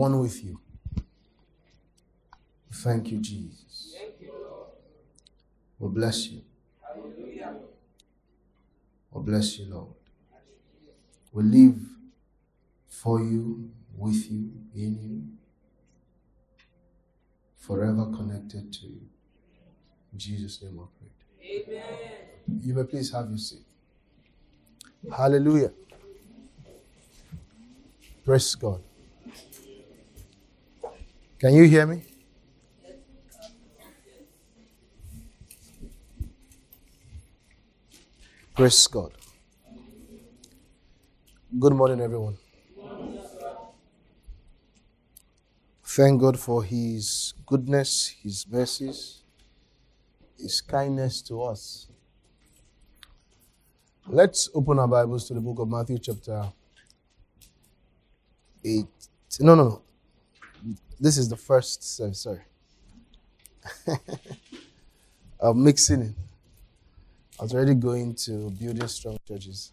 one with you. Thank you, Jesus. We bless you. We bless you, Lord. We live for you, with you, in you, forever connected to you. In Jesus' name I pray. Amen. You may please have your seat. Hallelujah. Praise God. Can you hear me? Praise God. Good morning, everyone. Thank God for His goodness, His mercies, His kindness to us. Let's open our Bibles to the book of Matthew, chapter 8. No, no, no. This is the first sorry. I'm mixing it. I was already going to building strong churches.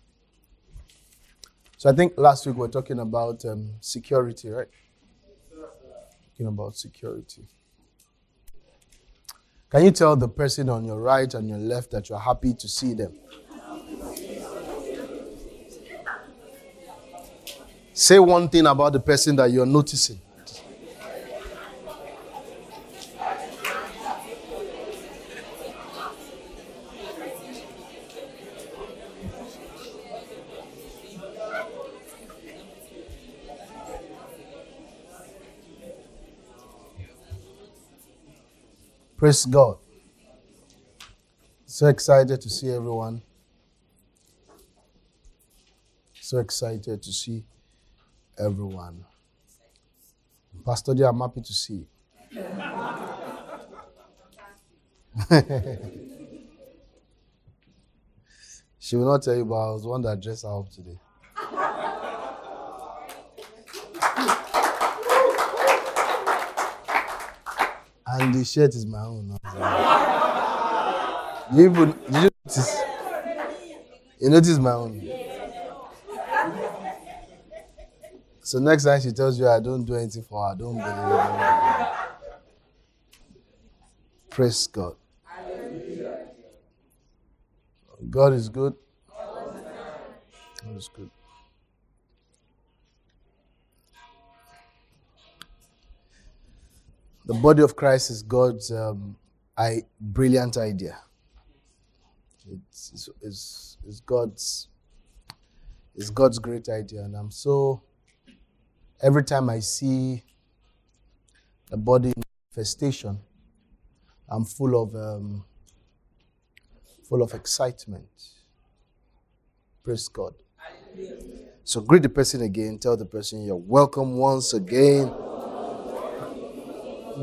So I think last week we were talking about um, security, right? Talking about security. Can you tell the person on your right and your left that you're happy to see them? Say one thing about the person that you're noticing. Praise God. So excited to see everyone. So excited to see everyone. Pastor I'm happy to see you. she will not tell you, but I was the one that dressed up today. And the shirt is my own. You did you notice? You notice my own. So next time she tells you I don't do anything for her, don't believe her. Praise God. God is good. God is good. The body of Christ is God's um, I, brilliant idea. It's, it's, it's, it's, God's it's God's great idea, and I'm so every time I see the body manifestation, I'm full of um, full of excitement. Praise God. So greet the person again. Tell the person you're welcome once again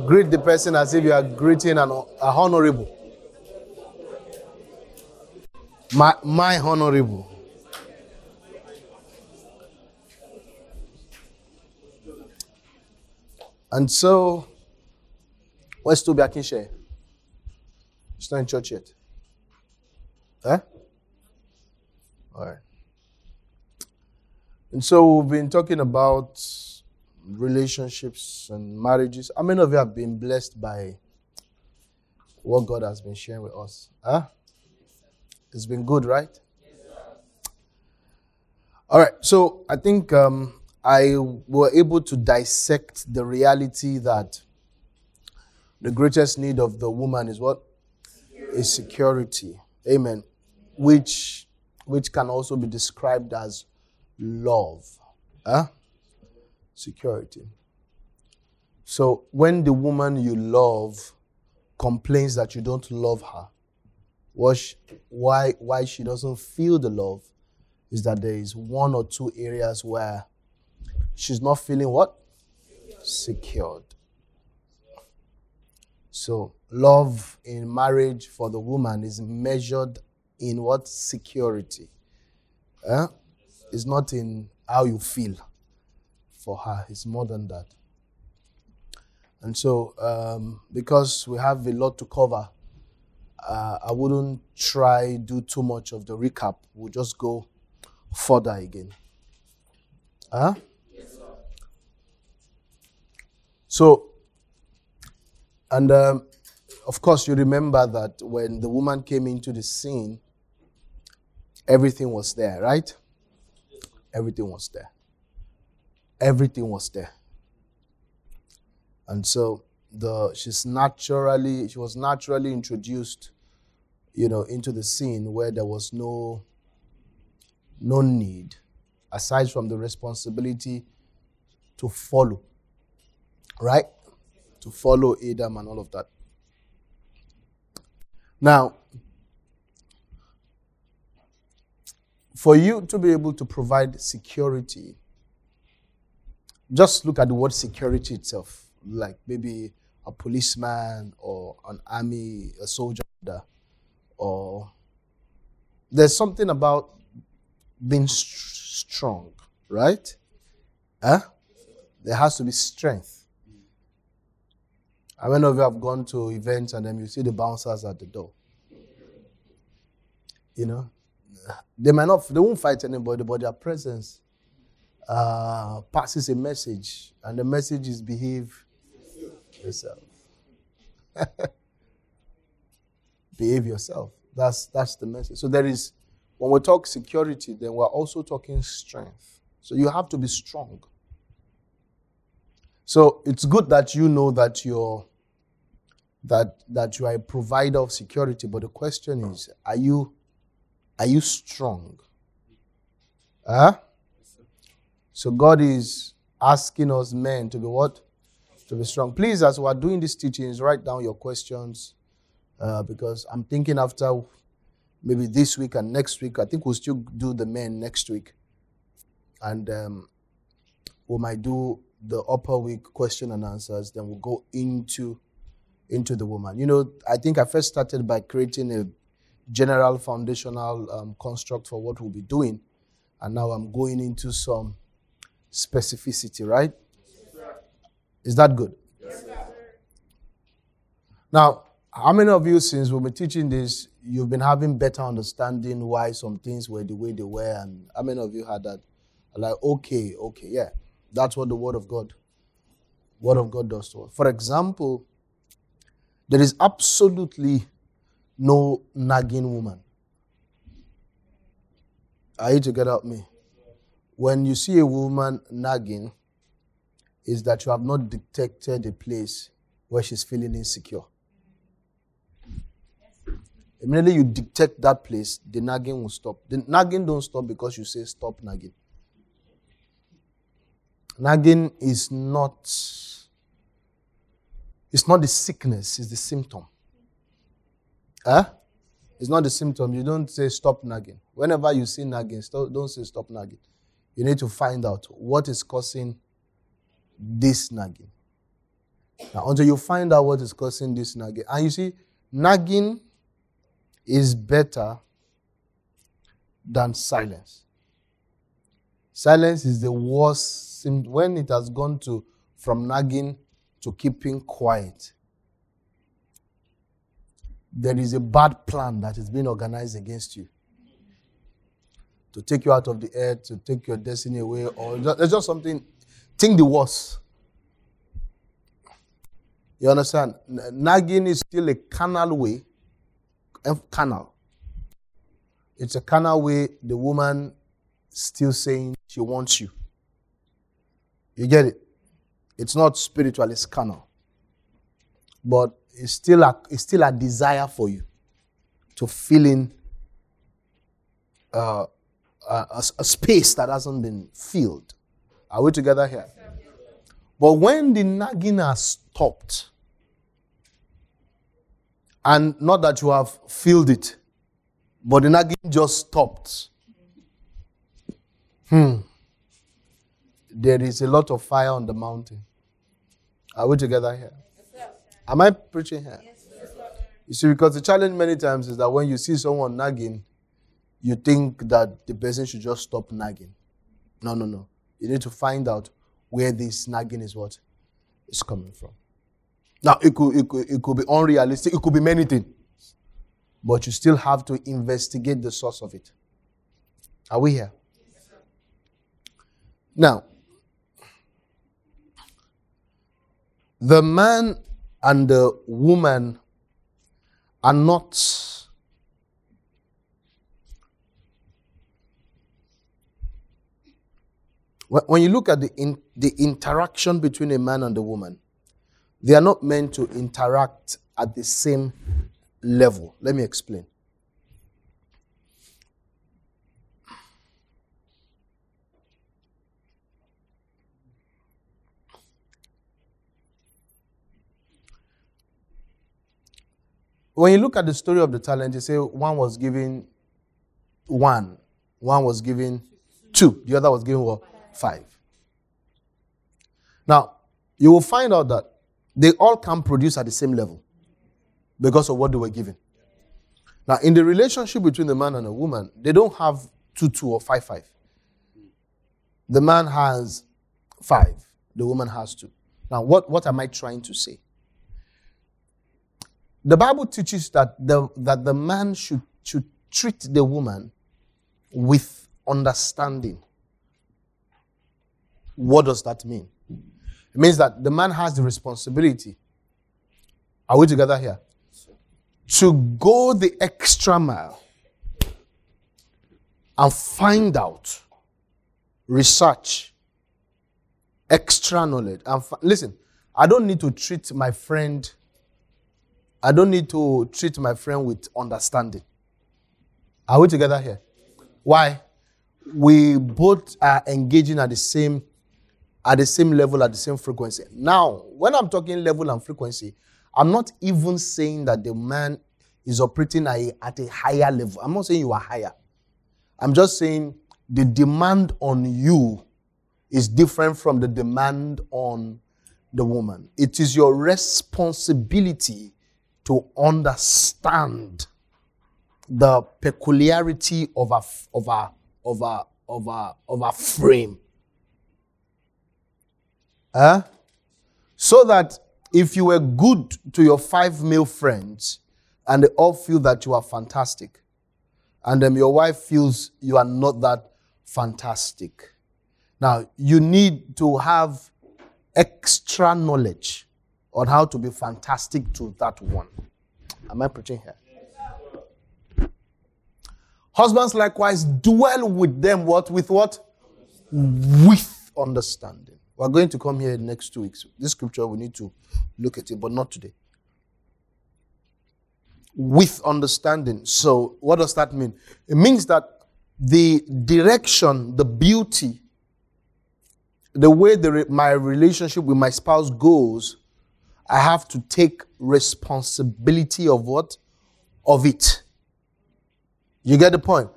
greet the person as if you are greeting an a honorable. My, my honorable. And so, where's Toby Akinshe? He's not in church yet. Huh? All right. And so, we've been talking about relationships and marriages. How many of you have been blessed by what God has been sharing with us? Huh? It's been good, right? All right, so I think um, I were able to dissect the reality that the greatest need of the woman is what? Is security. Amen. Which which can also be described as love. Huh? Security. So when the woman you love complains that you don't love her, why, why she doesn't feel the love is that there is one or two areas where she's not feeling what? Secured. So love in marriage for the woman is measured in what? Security. Eh? It's not in how you feel for her. It's more than that. And so, um, because we have a lot to cover, uh, I wouldn't try do too much of the recap. We'll just go further again. Huh? So, and um, of course, you remember that when the woman came into the scene, everything was there, right? Everything was there. Everything was there. And so the she's naturally she was naturally introduced, you know, into the scene where there was no no need, aside from the responsibility to follow. Right? To follow Adam and all of that. Now, for you to be able to provide security, just look at the word security itself, like maybe a policeman or an army, a soldier, or there's something about being strong, right? Huh? There has to be strength. How many of you have gone to events and then you see the bouncers at the door? You know, they might not, they won't fight anybody, but their presence uh, passes a message, and the message is behave yourself. behave yourself. That's that's the message. So there is when we talk security, then we're also talking strength. So you have to be strong. So it's good that you know that you're that that you are a provider of security, but the question is, are you are you strong? Huh? So God is asking us men to be what? To be strong. Please, as we are doing these teachings, write down your questions uh, because I'm thinking after maybe this week and next week, I think we'll still do the men next week. And um, we might do the upper week question and answers, then we'll go into into the woman. You know, I think I first started by creating a general foundational um, construct for what we'll be doing. And now I'm going into some specificity, right? Yes, Is that good? Yes, now, how many of you, since we've been teaching this, you've been having better understanding why some things were the way they were? And how many of you had that? Like, okay, okay, yeah, that's what the Word of God, Word of God does to us. For example, there is absolutely no nagging woman. Are you together with me? When you see a woman nagging, is that you have not detected a place where she's feeling insecure. Immediately you detect that place, the nagging will stop. The nagging don't stop because you say stop nagging. Nagging is not it's not the sickness, it's the symptom. Huh? It's not the symptom. You don't say stop nagging. Whenever you see nagging, don't say stop nagging. You need to find out what is causing this nagging. Now, until you find out what is causing this nagging, and you see, nagging is better than silence. Silence is the worst. When it has gone to from nagging to keeping quiet, there is a bad plan that is being organized against you to take you out of the earth, to take your destiny away, or there's just something. Think the worst. You understand? Nagging is still a carnal way. Carnal. It's a carnal way the woman still saying she wants you. You get it? It's not spiritual, it's carnal. But it's still a, it's still a desire for you to fill in uh, a, a, space that hasn't been filled. Are we together here? But when the nagging has stopped, and not that you have filled it, but the nagging just stopped. Hmm. There is a lot of fire on the mountain. Are we together here? Am I preaching here? Yes, you see, because the challenge many times is that when you see someone nagging, you think that the person should just stop nagging. No, no, no. You need to find out where this nagging is what is coming from. Now, it could, it could, it could be unrealistic, it could be many things. But you still have to investigate the source of it. Are we here? Now, the man and the woman are not when you look at the, in, the interaction between a man and a woman they are not meant to interact at the same level let me explain When you look at the story of the talent, you say one was given one, one was given two, the other was given what? Five. Now, you will find out that they all can produce at the same level because of what they were given. Now, in the relationship between the man and a woman, they don't have two, two, or five, five. The man has five, the woman has two. Now, what, what am I trying to say? The Bible teaches that the, that the man should, should treat the woman with understanding. What does that mean? It means that the man has the responsibility. Are we together here? To go the extra mile and find out, research, extra knowledge. And fi- listen, I don't need to treat my friend I don't need to treat my friend with understanding. Are we together here? Why? We both are engaging at the same at the same level, at the same frequency. Now, when I'm talking level and frequency, I'm not even saying that the man is operating at a, at a higher level. I'm not saying you are higher. I'm just saying the demand on you is different from the demand on the woman. It is your responsibility to understand the peculiarity of a, of a, of a, of a, of a frame. Huh? So that if you were good to your five male friends and they all feel that you are fantastic, and then your wife feels you are not that fantastic. Now, you need to have extra knowledge on how to be fantastic to that one. Am I preaching here? Husbands likewise dwell with them what with what? With understanding. We're going to come here in the next two weeks. This scripture we need to look at it, but not today. With understanding. So, what does that mean? It means that the direction, the beauty, the way the, my relationship with my spouse goes I have to take responsibility of what? Of it. You get the point?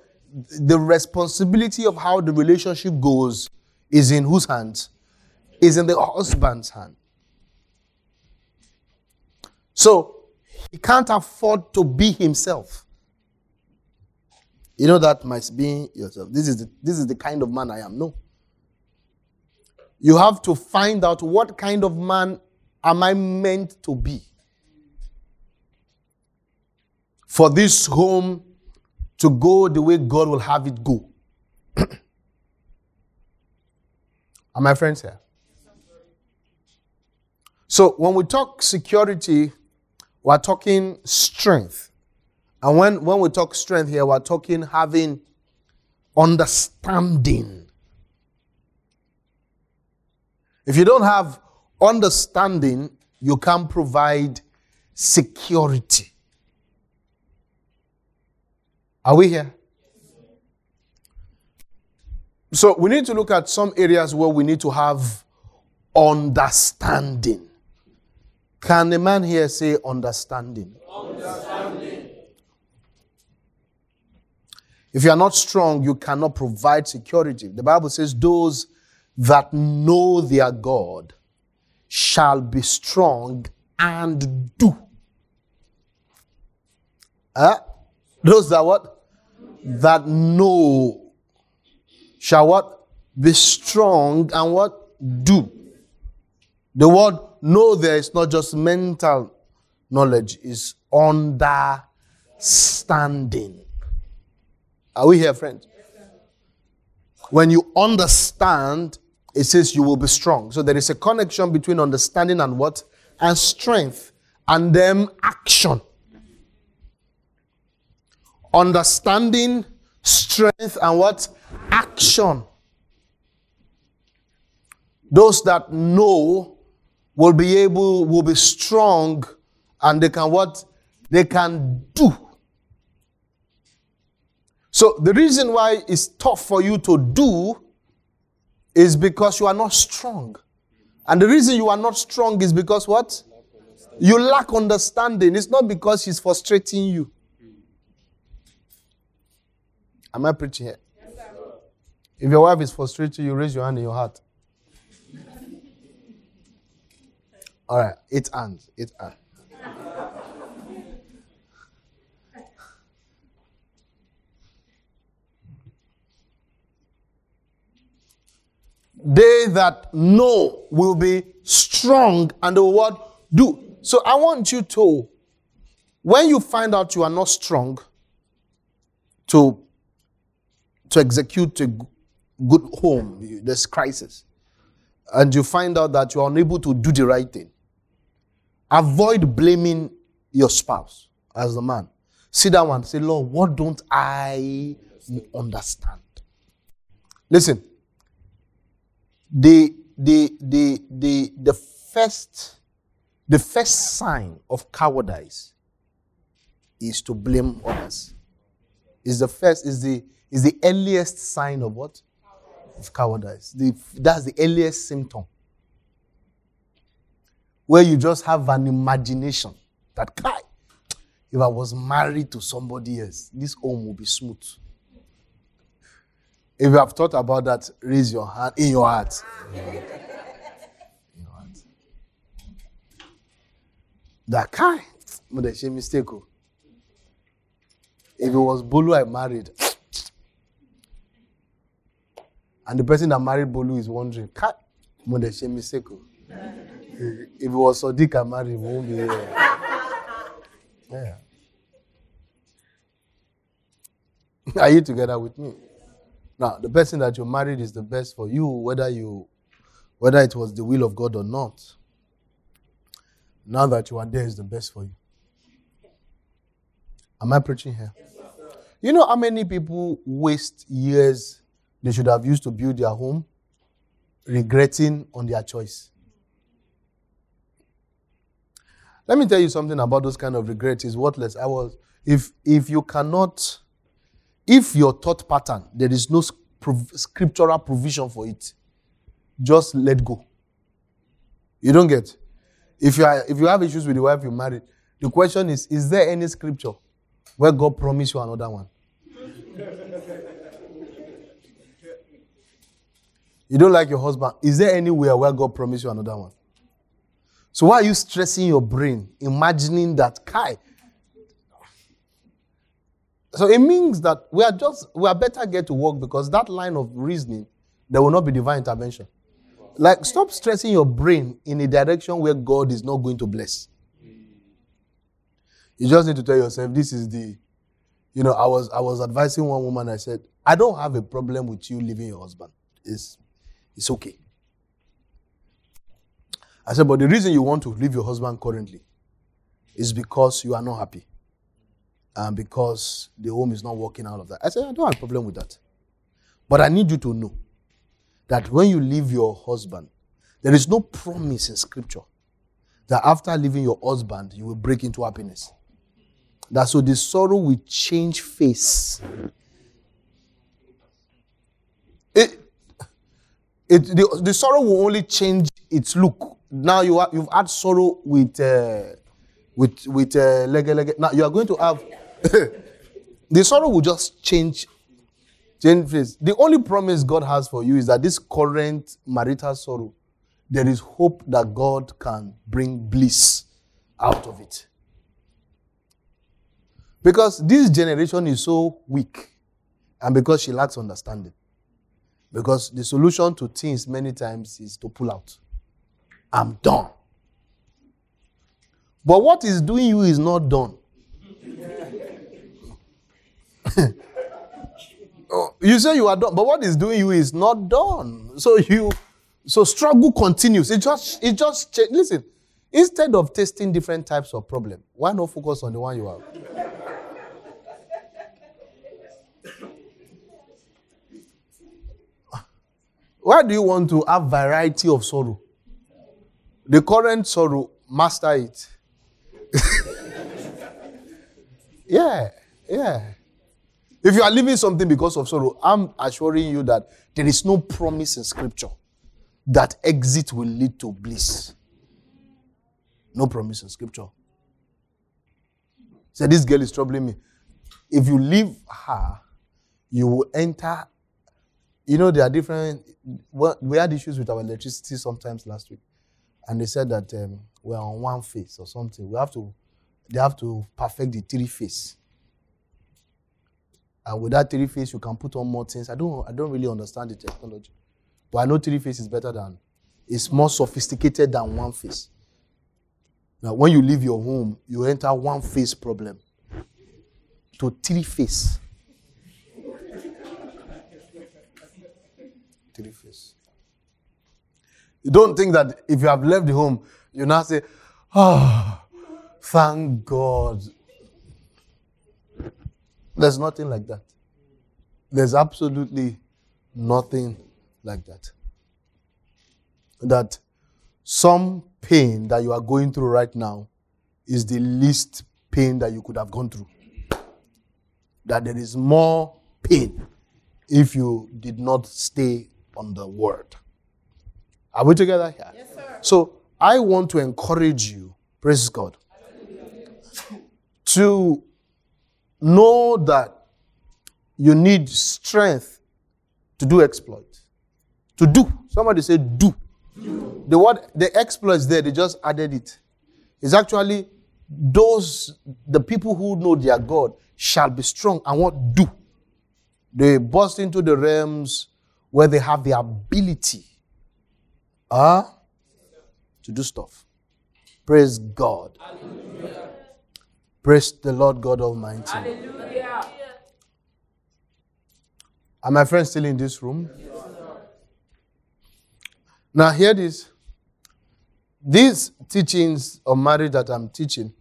The responsibility of how the relationship goes is in whose hands? Is in the husband's hand. So he can't afford to be himself. You know that might be yourself. This is the, this is the kind of man I am. No. You have to find out what kind of man am I meant to be? For this home to go the way God will have it go. Are my friends here? So when we talk security, we're talking strength. And when, when we talk strength here, we're talking having understanding. If you don't have understanding, you can't provide security. Are we here? So we need to look at some areas where we need to have understanding. Can the man here say understanding? Understanding. If you are not strong, you cannot provide security. The Bible says, Those that know their God shall be strong and do. Uh, those that what? That know shall what? Be strong and what? Do. The word know there is not just mental knowledge, is understanding. Are we here, friends? When you understand, it says you will be strong. So there is a connection between understanding and what? And strength. And then action. Understanding, strength, and what? Action. Those that know will be able, will be strong, and they can what? They can do. So the reason why it's tough for you to do is because you are not strong. And the reason you are not strong is because what? You lack understanding. It's not because he's frustrating you. Am I preaching here? if your wife is frustrating you, raise your hand in your heart. All right, eight hands, eight hands. they that know will be strong and the what do. So I want you to, when you find out you are not strong to, to execute a good home, this crisis, and you find out that you are unable to do the right thing, avoid blaming your spouse as the man. Sit down and say, Lord, what don't I understand? Listen, the the the the the first the first sign of cowardice is to blame others. Is the first is the is the earliest sign of what? Of cowardice. The, that's the earliest symptom. Where you just have an imagination that, Kai, if I was married to somebody else, this home would be smooth. If you have thought about that, raise your hand in your heart. In your heart. That guy, but that's a mistake. If it was Bolu I married, and the person that married Bolu is wondering, Kai, but that's a mistake. If it was Sadiq I married, won't be here. Yeah. Are you together with me? Now, the person that you married is the best for you, whether you whether it was the will of God or not. Now that you are there is the best for you. Am I preaching here? you know how many people waste years they should have used to build their home regretting on their choice? Let me tell you something about those kind of regrets It's worthless. I was if if you cannot if your thought pattern, there is no scriptural provision for it, just let go. You don't get. If you are, if you have issues with the wife you married, the question is: Is there any scripture where God promised you another one? you don't like your husband. Is there anywhere where God promised you another one? So why are you stressing your brain, imagining that Kai, so it means that we are just we are better get to work because that line of reasoning there will not be divine intervention. Like stop stressing your brain in a direction where God is not going to bless. You just need to tell yourself this is the you know, I was I was advising one woman, I said, I don't have a problem with you leaving your husband. It's it's okay. I said, but the reason you want to leave your husband currently is because you are not happy and because the home is not working out of that. I said, I don't have a problem with that. But I need you to know that when you leave your husband, there is no promise in scripture that after leaving your husband, you will break into happiness. That so the sorrow will change face. It, it, the, the sorrow will only change its look. Now you are, you've had sorrow with uh, with with uh, leg, leg. Now you are going to have the sorrow will just change, change face. The only promise God has for you is that this current marital sorrow, there is hope that God can bring bliss out of it. Because this generation is so weak, and because she lacks understanding. Because the solution to things many times is to pull out. I'm done. But what is doing you is not done. oh, you say you are done, but what is doing you is not done. So you So struggle continues. It just, it just, cha- listen, instead of testing different types of problem, why not focus on the one you have? Why do you want to have variety of sorrow? The current sorrow, master it. yeah, yeah. If you are living something because of sorrow, I'm assuring you that there is no promise in scripture that exit will lead to bliss. No promise in scripture. Say, this girl is troubling me. If you leave her, you will enter. You know, there are different. We had issues with our electricity sometimes last week, and they said that um, we're on one phase or something. We have to, they have to perfect the three phase. And with that three phase, you can put on more things. I don't, I don't really understand the technology, but I know three phase is better than, it's more sophisticated than one phase. Now, when you leave your home, you enter one phase problem to three phase. three phase. You don't think that if you have left home, you now say, "Ah, oh, thank God." There's nothing like that. There's absolutely nothing like that. That some pain that you are going through right now is the least pain that you could have gone through. That there is more pain if you did not stay on the word. Are we together here? Yes, sir. So I want to encourage you, praise God, to know that you need strength to do exploit. To do. Somebody say do. The word the exploits there, they just added it. It's actually those the people who know their God shall be strong and what do. They burst into the realms where they have the ability uh, to do stuff. Praise God. Praise the Lord God Almighty. Hallelujah. Are my friends still in this room? Now, hear this. These teachings of marriage that I'm teaching,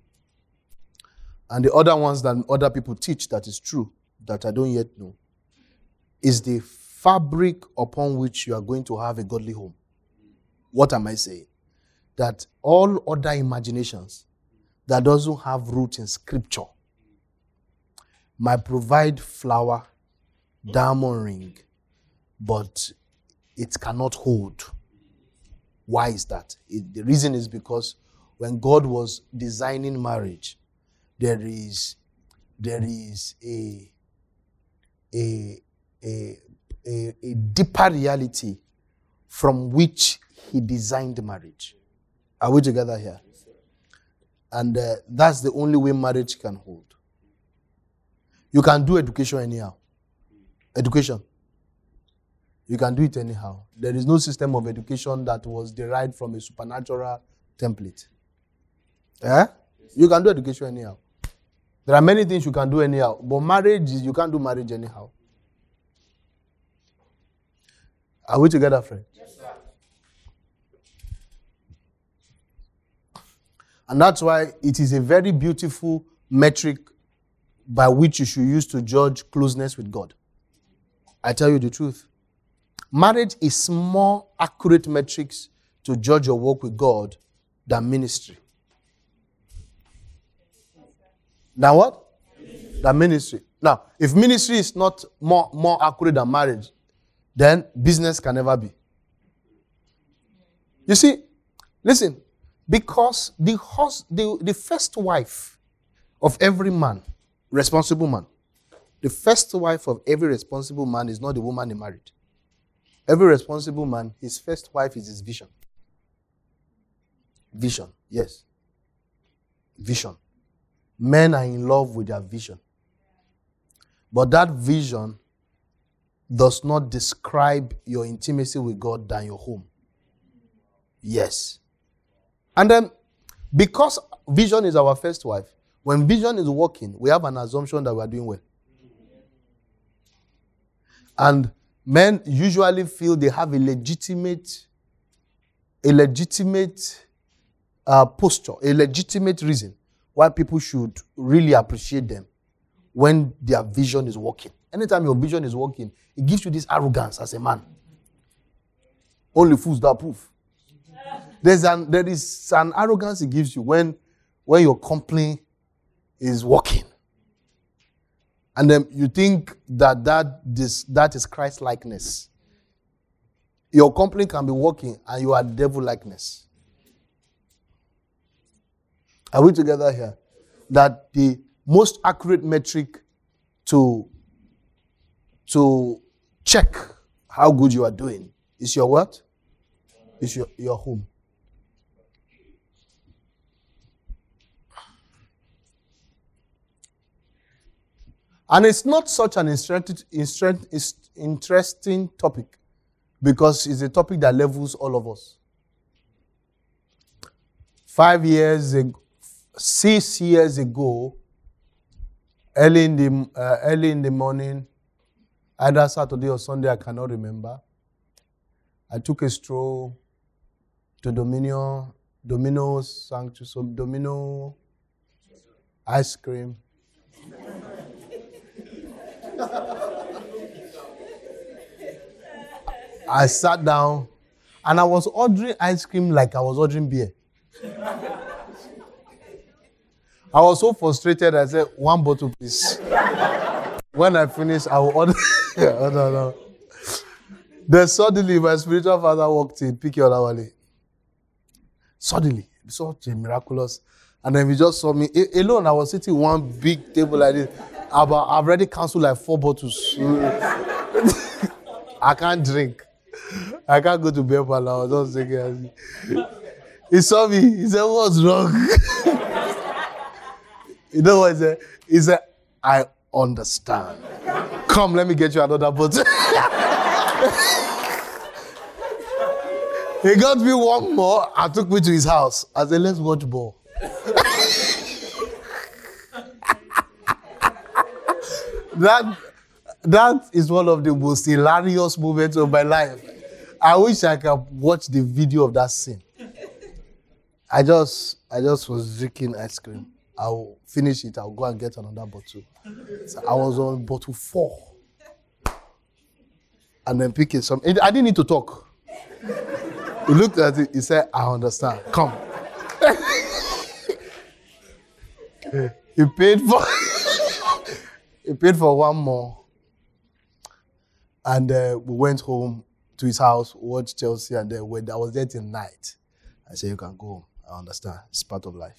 and the other ones that other people teach that is true, that I don't yet know, is the fabric upon which you are going to have a godly home. What am I saying? That all other imaginations that doesn't have root in scripture might provide flower, diamond ring, but it cannot hold. Why is that? It- the reason is because when God was designing marriage, there is there is a a a, a, a deeper reality from which he designed marriage. Are we together here? And uh, that's the only way marriage can hold. You can do education anyhow. Education. You can do it anyhow. There is no system of education that was derived from a supernatural template. Eh? You can do education anyhow. There are many things you can do anyhow, but marriage, you can't do marriage anyhow. Are we together, friend? And that's why it is a very beautiful metric by which you should use to judge closeness with God. I tell you the truth. Marriage is more accurate metrics to judge your work with God than ministry. Than what? Than ministry. Now, if ministry is not more, more accurate than marriage, then business can never be. You see, listen, because the, hus- the, the first wife of every man, responsible man, the first wife of every responsible man is not the woman he married. Every responsible man, his first wife is his vision. Vision, yes. Vision. Men are in love with their vision. But that vision does not describe your intimacy with God than your home. Yes. And then, because vision is our first wife, when vision is working, we have an assumption that we are doing well. And men usually feel they have a legitimate a legitimate uh, posture, a legitimate reason why people should really appreciate them when their vision is working. Anytime your vision is working, it gives you this arrogance as a man. Only fools that proof. There's an, there is an arrogance it gives you when, when your company is working. And then you think that that, this, that is Christ likeness. Your company can be working and you are devil likeness. Are we together here? That the most accurate metric to, to check how good you are doing is your what? Is your, your home. And it's not such an interesting topic because it's a topic that levels all of us. Five years ago, six years ago, early in the, uh, early in the morning, either Saturday or Sunday, I cannot remember, I took a stroll to Dominion, Domino's Sanctuary, so Domino ice cream. I sat down and I was ordering ice cream like I was ordering beer. I was so frustrated, I said, one bottle, please. when I finish, I will order. oh, no, no. Then suddenly, my spiritual father walked in, your Olawale. Suddenly, such a miraculous. And then he just saw me alone. I was sitting one big table like this. I've, uh, I've already canceled like four bottles. I can't drink. I can't go to bed for now. I was just thinking. He saw me. He said, What's wrong? you know what he said? He said, I understand. Come, let me get you another bottle. he got me one more and took me to his house. I said, Let's watch ball. That that is one of the most hilarious moments of my life. I wish I could watch the video of that scene. I just I just was drinking ice cream. I'll finish it, I'll go and get another bottle. So I was on bottle four. And then picking some. I didn't need to talk. He looked at it, he said, I understand. Come. he paid for he paid for one more. And uh, we went home to his house, watched Chelsea, and then when I was there till night, I said, You can go home. I understand. It's part of life.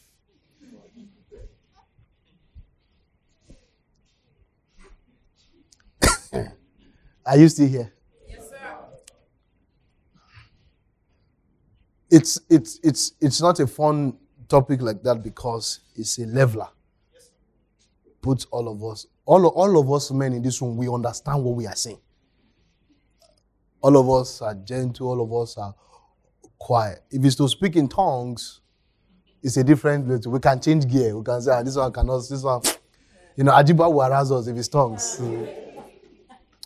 Are you still here? Yes, sir. It's, it's, it's, it's not a fun topic like that because it's a leveler. Puts all of us all, all of us men in this room, we understand what we are saying. All of us are gentle, all of us are quiet. If it's to speak in tongues, it's a different. We can change gear. We can say, ah, this one cannot, this one. You know, Ajiba will harass us if it's tongues. So,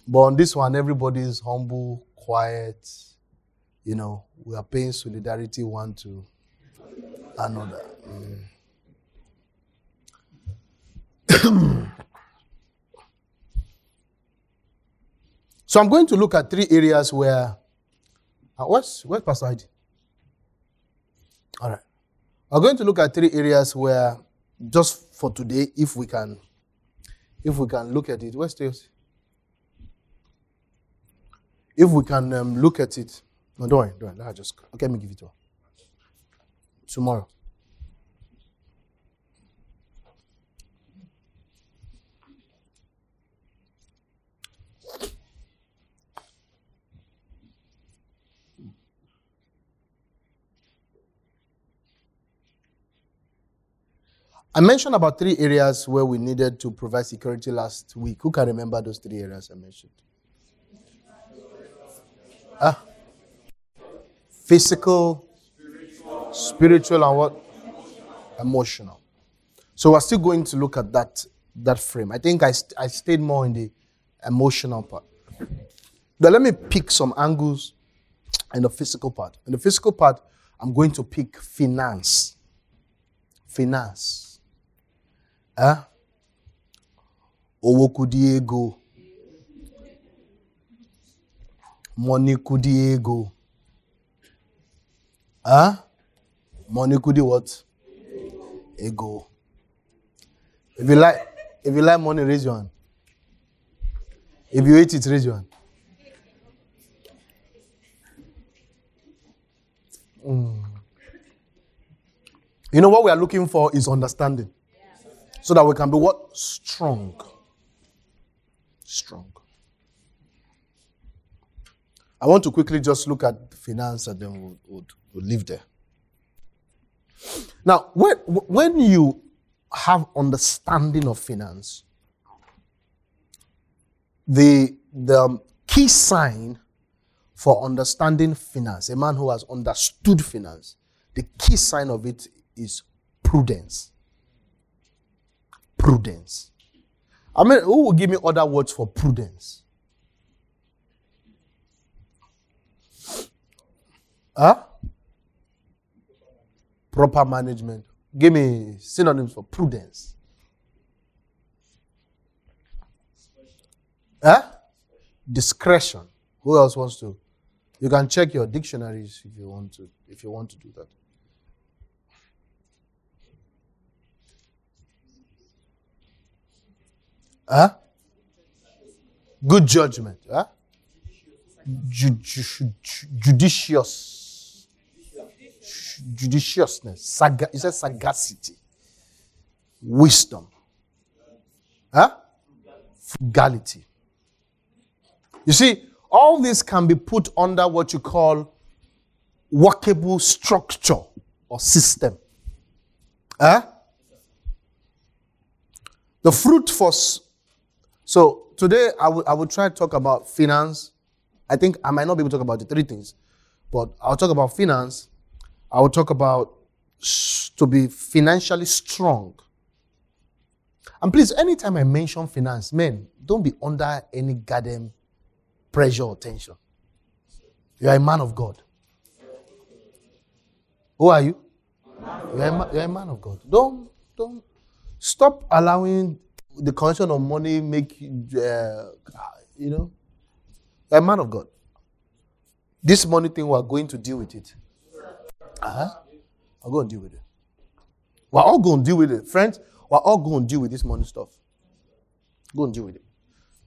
but on this one, everybody is humble, quiet. You know, we are paying solidarity one to another. Mm. So I'm going to look at three areas where. Uh, what's where's Pastor Heidi? All right. I'm going to look at three areas where, just for today, if we can, if we can look at it. Where's Teos? If we can um, look at it. No, don't worry, don't worry. Let just okay, let me give it to her. Tomorrow. I mentioned about three areas where we needed to provide security last week. Who can remember those three areas I mentioned? Ah, physical, spiritual, and what? Emotional. So we're still going to look at that that frame. I think I, st- I stayed more in the emotional part. But let me pick some angles in the physical part. In the physical part, I'm going to pick finance. Finance. Owó kudi ego. Money kudi ego. Money kudi what? Ego. If you like, if you like money, raise your hand. If you hate it, raise your hand. Mm. You know what we are looking for is understanding. So that we can be what? Strong. Strong. I want to quickly just look at finance and then we'll, we'll, we'll leave there. Now, when, when you have understanding of finance, the, the um, key sign for understanding finance, a man who has understood finance, the key sign of it is prudence. Prudence. I mean, who will give me other words for prudence? Huh? Proper management. Give me synonyms for prudence. Huh? Discretion. Who else wants to? You can check your dictionaries if you want to. If you want to do that. Huh? Good judgment. Huh? judicious. Judiciousness. Saga, said sagacity. Wisdom. Huh? Frugality. You see, all this can be put under what you call workable structure or system. Huh? The fruit for so today I will, I will try to talk about finance. I think I might not be able to talk about the three things, but I'll talk about finance. I will talk about to be financially strong. And please, anytime I mention finance, men, don't be under any goddamn pressure or tension. You are a man of God. Who are you? You are a, you are a man of God. Don't don't stop allowing the connection of money make you, uh, you know, a man of God. This money thing, we're going to deal with it. Uh-huh. I'm going to deal with it. We're all going to deal with it. Friends, we're all going to deal with this money stuff. Go and deal with it.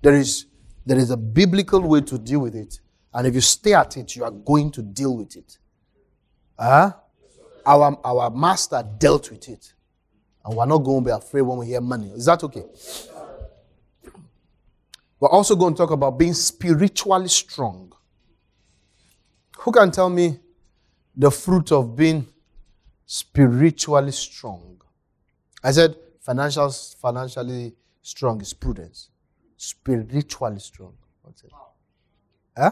There is, there is a biblical way to deal with it. And if you stay at it, you are going to deal with it. Uh-huh. Our, our master dealt with it. And we're not going to be afraid when we hear money. Is that okay? We're also going to talk about being spiritually strong. Who can tell me the fruit of being spiritually strong? I said financial, financially strong is prudence. Spiritually strong. What's it? Huh?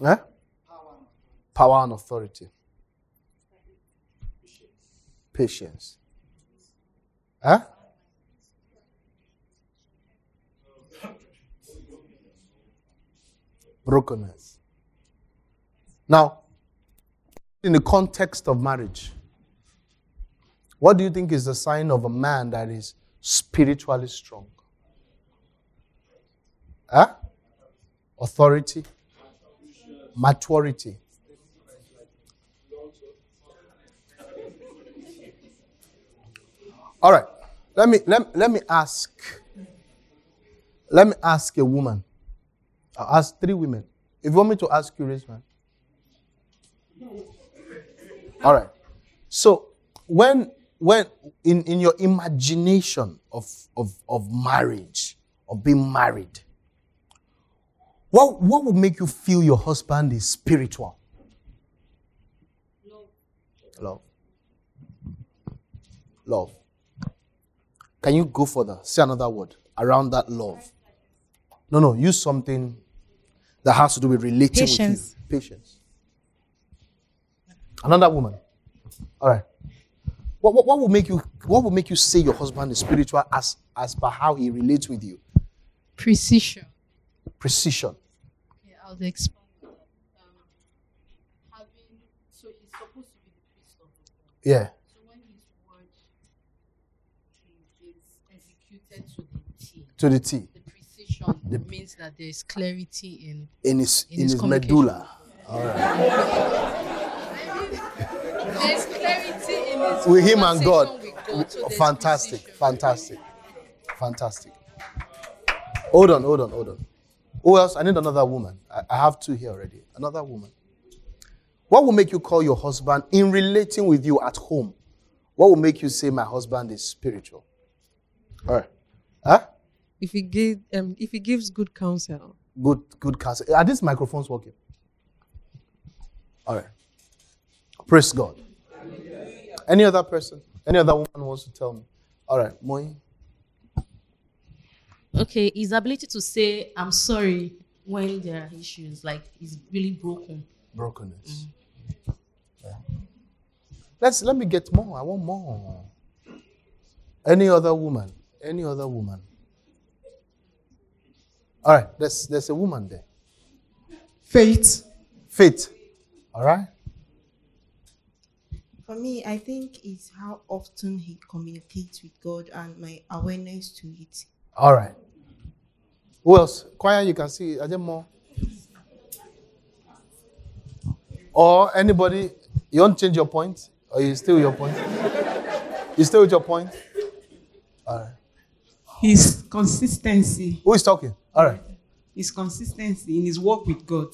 Huh? Power and authority patience. Huh? Brokenness. Now, in the context of marriage, what do you think is the sign of a man that is spiritually strong? Huh? Authority, maturity, All right. Let me let, let me ask. Let me ask a woman. I'll ask three women. If you want me to ask you, raise man. All right. So when when in, in your imagination of, of, of marriage, of being married, what, what would make you feel your husband is spiritual? Love. Love. Love. Can you go further? Say another word around that love. No, no, use something that has to do with relating Patience. with you. Patience. Another woman. All right. What, what, what will make you what will make you say your husband is spiritual as as per how he relates with you? Precision. Precision. Yeah, I'll explain. Um, So he's supposed to be the priest of the Yeah. So when his word is executed to the T, To the T. the precision means that there is clarity in In his In in his his medulla. there's clarity in his With him and God. God, so oh, Fantastic. Fantastic. Fantastic. Hold on, hold on, hold on. Who else? I need another woman. I, I have two here already. Another woman. What will make you call your husband in relating with you at home? What will make you say my husband is spiritual? All right. Huh? If he give um if he gives good counsel. Good, good counsel. Are these microphones working? All right. Praise God. Any other person? Any other woman wants to tell me? All right, Moi. Okay, his ability to say I'm sorry when there are issues, like he's really broken. brokenness. Yeah. Let's let me get more. I want more. Any other woman? Any other woman? All right, there's there's a woman there. Faith. Faith. All right. For me, I think it's how often he communicates with God and my awareness to it. All right. Who else? Choir, you can see. Are there more? Or anybody? You want to change your point? Or you still with your point? You still with your point? All right. His consistency. Who is talking? All right. His consistency in his work with God.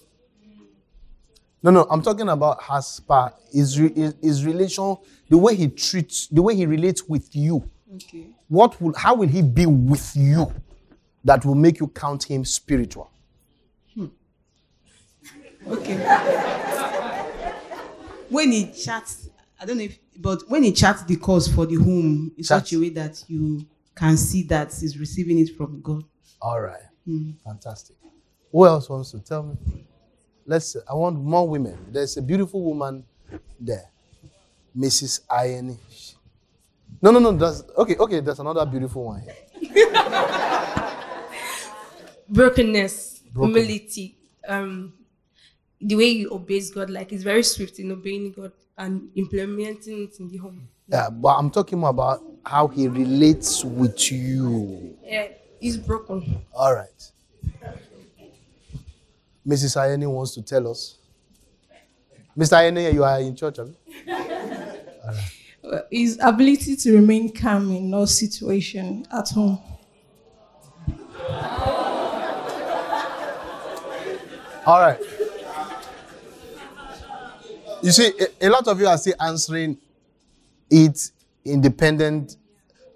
No, no, I'm talking about per his, his, his relation, the way he treats, the way he relates with you. Okay. What will, how will he be with you that will make you count him spiritual? Hmm. Okay. when he chats, I don't know if, but when he chats the cause for the home in Chats. such a way that you can see that he's receiving it from God. All right, fantastic. Who else wants to tell me? Let's. I want more women. There's a beautiful woman there, Mrs. Ione. No, no, no. That's okay. Okay, there's another beautiful one here. brokenness, Broken. humility, um, the way he obeys God, like he's very swift in obeying God and implementing it in the home. Yeah, but I'm talking more about how he relates with you. Yeah, he's broken. All right. Mrs. Ayeni wants to tell us. Mr. Ayeni, you are in church, have you? His ability to remain calm in no situation at home. All right. You see, a, a lot of you are still answering it independent.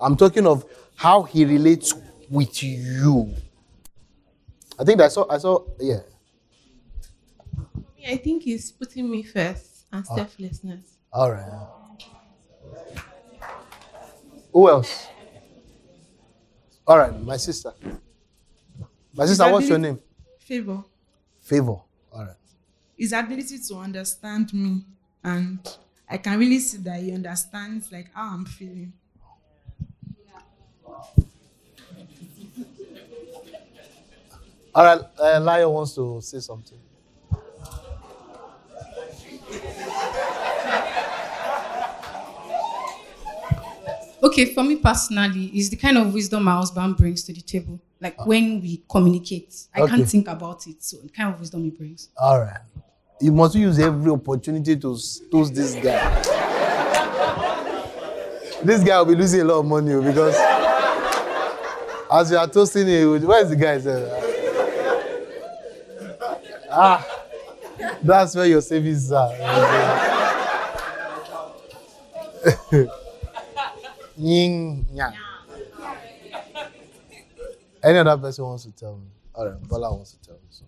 I'm talking of how he relates with you. I think I saw, I saw, yeah. I think he's putting me first and Ah. selflessness. All right. Who else? All right, my sister. My sister, what's your name? Favor. Favor. All right. His ability to understand me and I can really see that he understands like how I'm feeling. All right, uh, Laya wants to say something. Okay, for me personally, is the kind of wisdom my husband brings to the table. Like when we communicate, I Okay. can't think about it. So the kind of wisdom he brings. All right. You must use every opportunity to toast this guy. this guy will be losing a lot of money oh, because as you are toasting him, where is the guy? sir? Ah, that's where your savings are. Yin yang. Any other person wants to tell me? All right, Bola wants to tell me. So.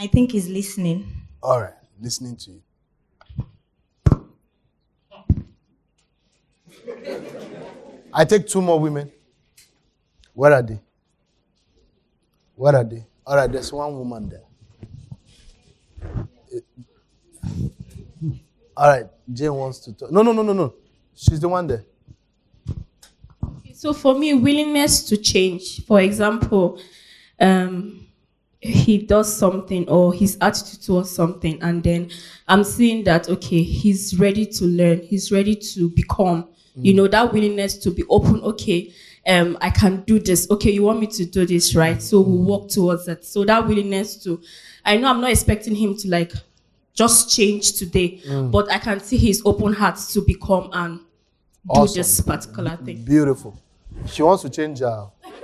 I think he's listening. All right, listening to you. I take two more women. Where are they? Where are they? All right, there's one woman there. Eh, All right, Jane wants to talk. No, no, no, no, no. She's the one there. So for me, willingness to change. For example, um, he does something or his attitude towards something and then i'm seeing that okay he's ready to learn he's ready to become you mm. know that willingness to be open okay um i can do this okay you want me to do this right? So we'll mm. work towards that. So that willingness to i know i'm not expecting him to like just change today mm. but i can see his open heart to become and do this particular thing. Beautiful. She wants to change her.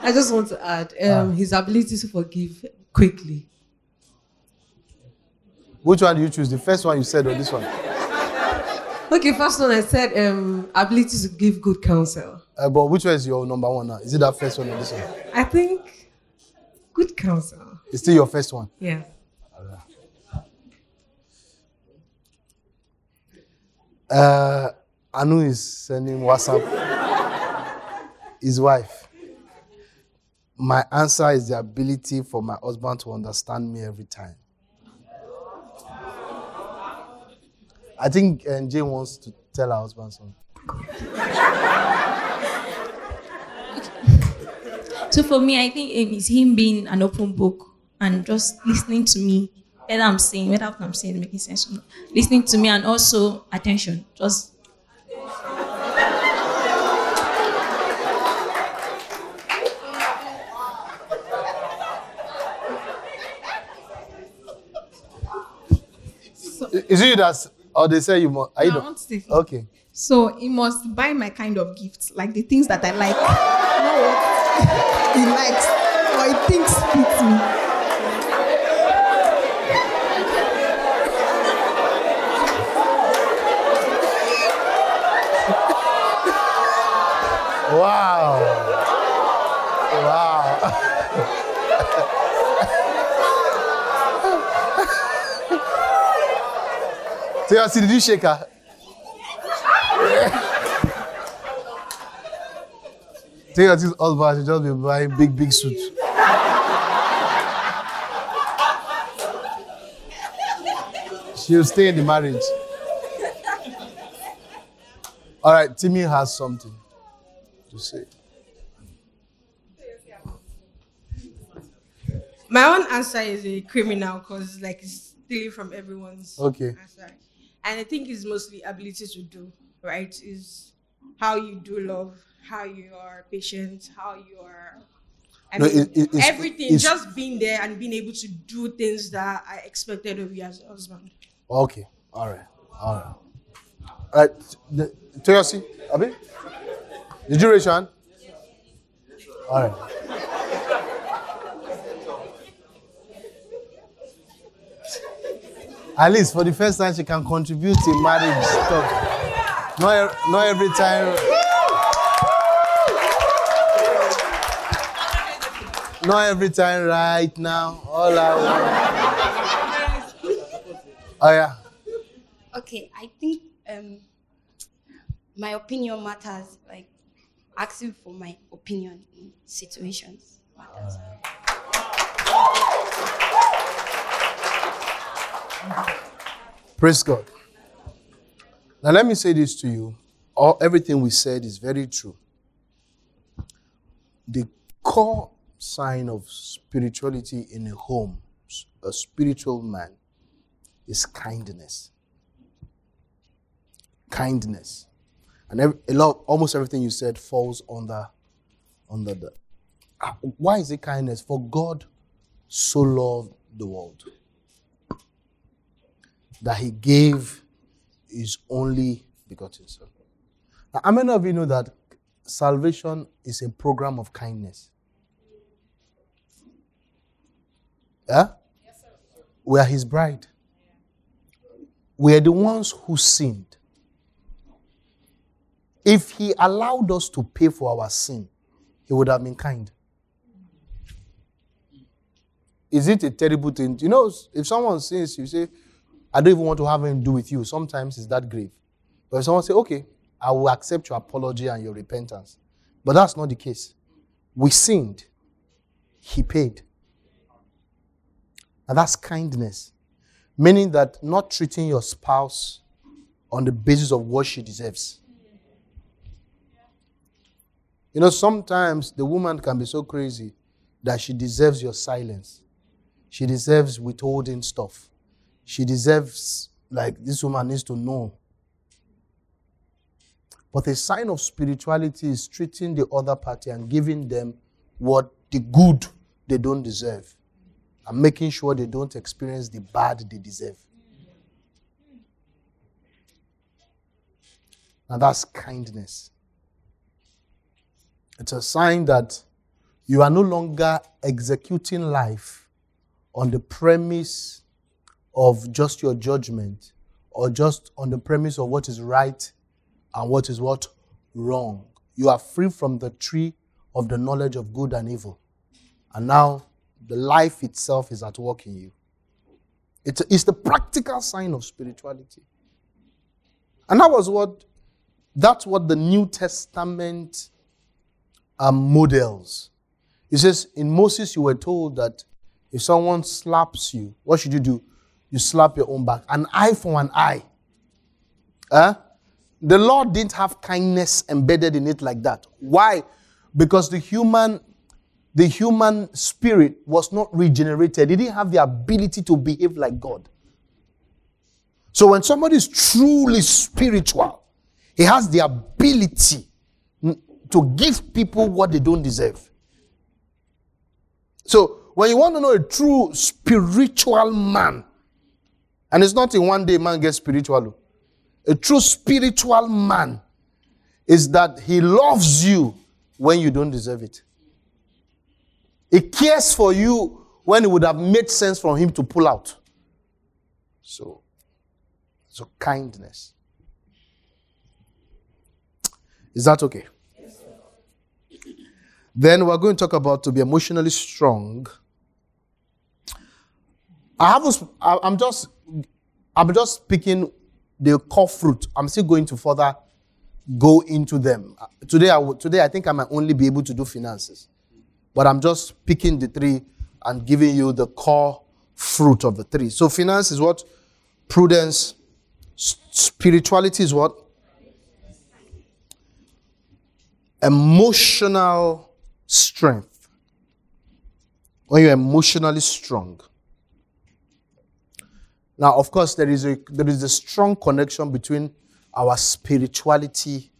I just want to add um, his ability to forgive quickly. Which one do you choose? The first one you said or this one? Okay, first one I said um, ability to give good counsel. Uh, but which one is your number one now? Is it that first one or this one? I think good counsel. It's still your first one. Yeah. Uh, Anu is sending WhatsApp. His wife. My answer is the ability for my husband to understand me every time. I think uh, Jane wants to tell her husband something. So for me, I think it is him being an open book and just listening to me, whether I'm saying, whether I'm saying making sense, listening to me and also attention. Just Is it you that's, or they say you must? Are you No, I the- want to. Okay. So he must buy my kind of gifts, like the things that I like. Not what he likes or he thinks fits me. Wow. Wow. See, did you shake her? Take her this husband should just be buying big, big suits. She'll stay in the marriage. All right, Timmy has something to say. My own answer is a criminal because like it's stealing from everyone's Okay. answer. And I think it's mostly ability to do, right? Is how you do love, how you are patient, how you are I No, mean, it- it- it's- everything, it's- just being there and being able to do things that I expected of you as a husband. Okay. All right. All right. All right. The, Toyosi, Abi? Did you raise your hand? All right. At least for the first time, she can contribute to marriage stuff. Not, not every time. Not every time right now. All I want. Oh, yeah. Okay, I think um, my opinion matters. Like asking for my opinion in situations matters. Praise God. Now, let me say this to you. All, everything we said is very true. The core sign of spirituality in a home, a spiritual man, is kindness. Kindness. And every, a lot, almost everything you said falls under, under the. Ah, Why is it kindness? For God so loved the world that he gave his only begotten son. Now, how many of you know that salvation is a program of kindness? Yeah? We are his bride. We are the ones who sinned. If he allowed us to pay for our sin, he would have been kind. Is it a terrible thing? You know, if someone sins, you say, I don't even want to have anything to do with you. Sometimes it's that grave. But if someone say, okay, I will accept your apology and your repentance. But that's not the case. We sinned. He paid. And that's kindness. Meaning that not treating your spouse on the basis of what she deserves. You know, sometimes the woman can be so crazy. that she deserves your silence. She deserves withholding stuff. She deserves, like, this woman needs to know. But a sign of spirituality is treating the other party and giving them what the good they don't deserve and making sure they don't experience the bad they deserve. Now that's kindness. It's a sign that you are no longer executing life on the premise of just your judgment or just on the premise of what is right and what is what wrong. You are free from the tree of the knowledge of good and evil. And now the life itself is at work in you. It's, it's the practical sign of spirituality. And that was what that's what the New Testament um, models. It says in Moses, you were told that if someone slaps you, what should you do? You slap your own back. An eye for an eye. Huh? The Lord didn't have kindness embedded in it like that. Why? Because the human the human spirit was not regenerated. He didn't have the ability to behave like God. So when somebody is truly spiritual, he has the ability to give people what they don't deserve. So when you want to know a true spiritual man, and it's not in one day man gets spiritual. Oh. A true spiritual man is that he loves you when you don't deserve it. He cares for you when it would have made sense for him to pull out. So, so kindness. Is that okay? Then we're going to talk about to be emotionally strong. I have a, I'm just I'm just picking the core fruit. I'm still going to further go into them. Uh, today I today I think I might only be able to do finances. But I'm just picking the three and giving you the core fruit of the three. So finance is what? Prudence. Spirituality is what? Emotional strength. When you're emotionally strong. Now, of course, there is a there is a strong connection between our spirituality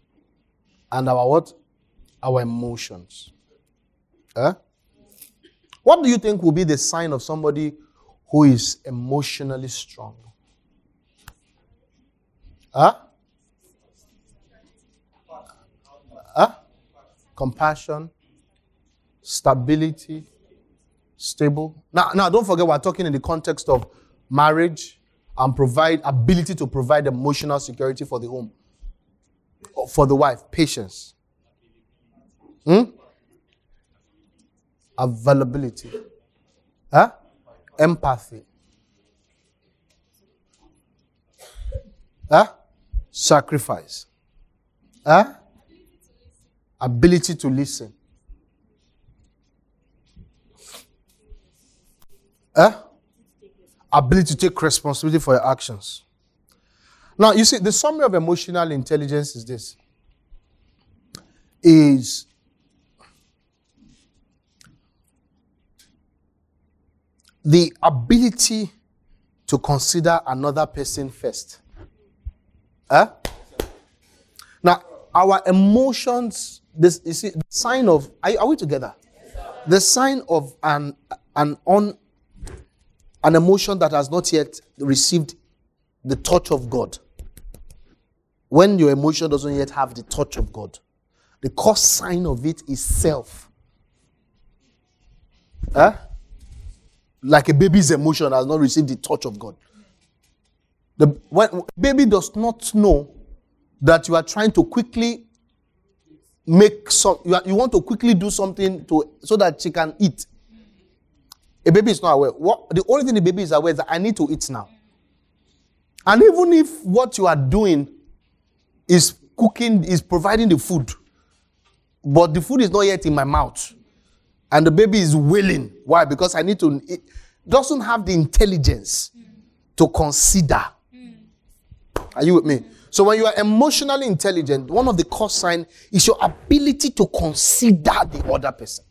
and our what? Our emotions. Huh? What do you think will be the sign of somebody who is emotionally strong? Huh? Huh? Compassion, stability, stable. Now, now don't forget we're talking in the context of marriage and provide ability to provide emotional security for the home. For the wife, patience. Hmm? availability, huh? empathy, huh? sacrifice, huh? ability to listen. Huh? Ability to take responsibility for your actions. Now, you see, the summary of emotional intelligence is this is the ability to consider another person first. Huh? Now, our emotions, this you see, the sign of are, are we together? the sign of an an on an emotion that has not yet received the touch of God. When your emotion doesn't yet have the touch of God, the cause sign of it is self. Huh? like a baby's emotion has not received the touch of God. The when, baby does not know that you are trying to quickly make some you, are, you want to quickly do something to so that she can eat. A baby is not aware. What the only thing the baby is aware is that I need to eat now. And even if what you are doing is cooking, is providing the food, but the food is not yet in my mouth, and the baby is wailing. Why? Because I need to. It doesn't have the intelligence to consider. Are you with me? So when you are emotionally intelligent, one of the core signs is your ability to consider the other person.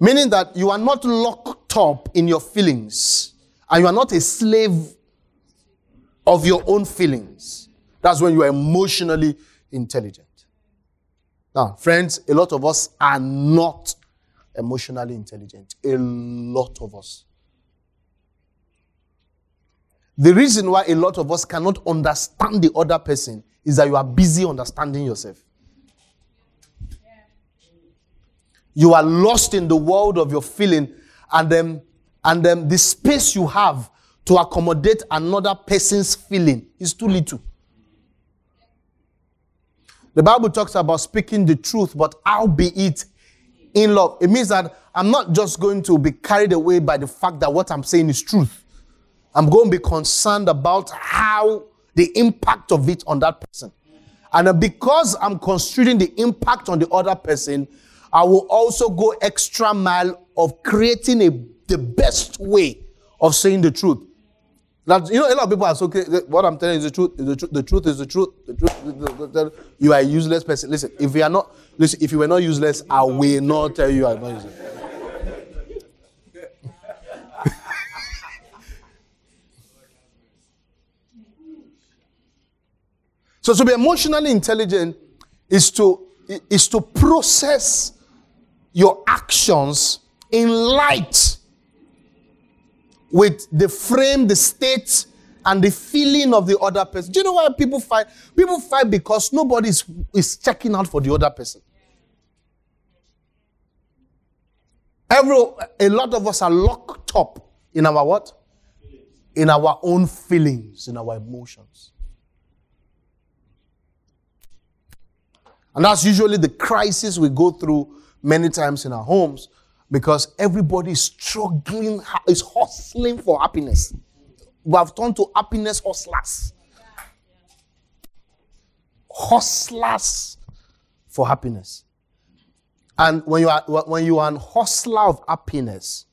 Meaning that you are not locked up in your feelings and you are not a slave of your own feelings. That's when you are emotionally intelligent. Now, friends, a lot of us are not emotionally intelligent. A lot of us. The reason why a lot of us cannot understand the other person is that you are busy understanding yourself. You are lost in the world of your feeling, and then and then the space you have to accommodate another person's feeling is too little. The Bible talks about speaking the truth, but how be it in love. It means that I'm not just going to be carried away by the fact that what I'm saying is truth. I'm going to be concerned about how the impact of it on that person. And uh, because I'm considering the impact on the other person, I will also go extra mile of creating a, the best way of saying the truth. That, you know, a lot of people are so, okay, what I'm telling you is the truth. The, truth. the truth is the truth. The truth. The, the, you are a useless person. Listen, if you are not, listen, if you were not useless, I will not tell you are not useless. so to be emotionally intelligent is to is to process your actions in light with the frame, the state, and the feeling of the other person. Do you know why people fight? People fight because nobody is, is checking out for the other person. Every, a lot of us are locked up in our what? In our own feelings, in our emotions. And that's usually the crisis we go through many times in our homes because everybody is struggling, is hustling for happiness. We have turned to happiness hustlers. Hustlers for happiness. And when you are when you are an hustler of happiness,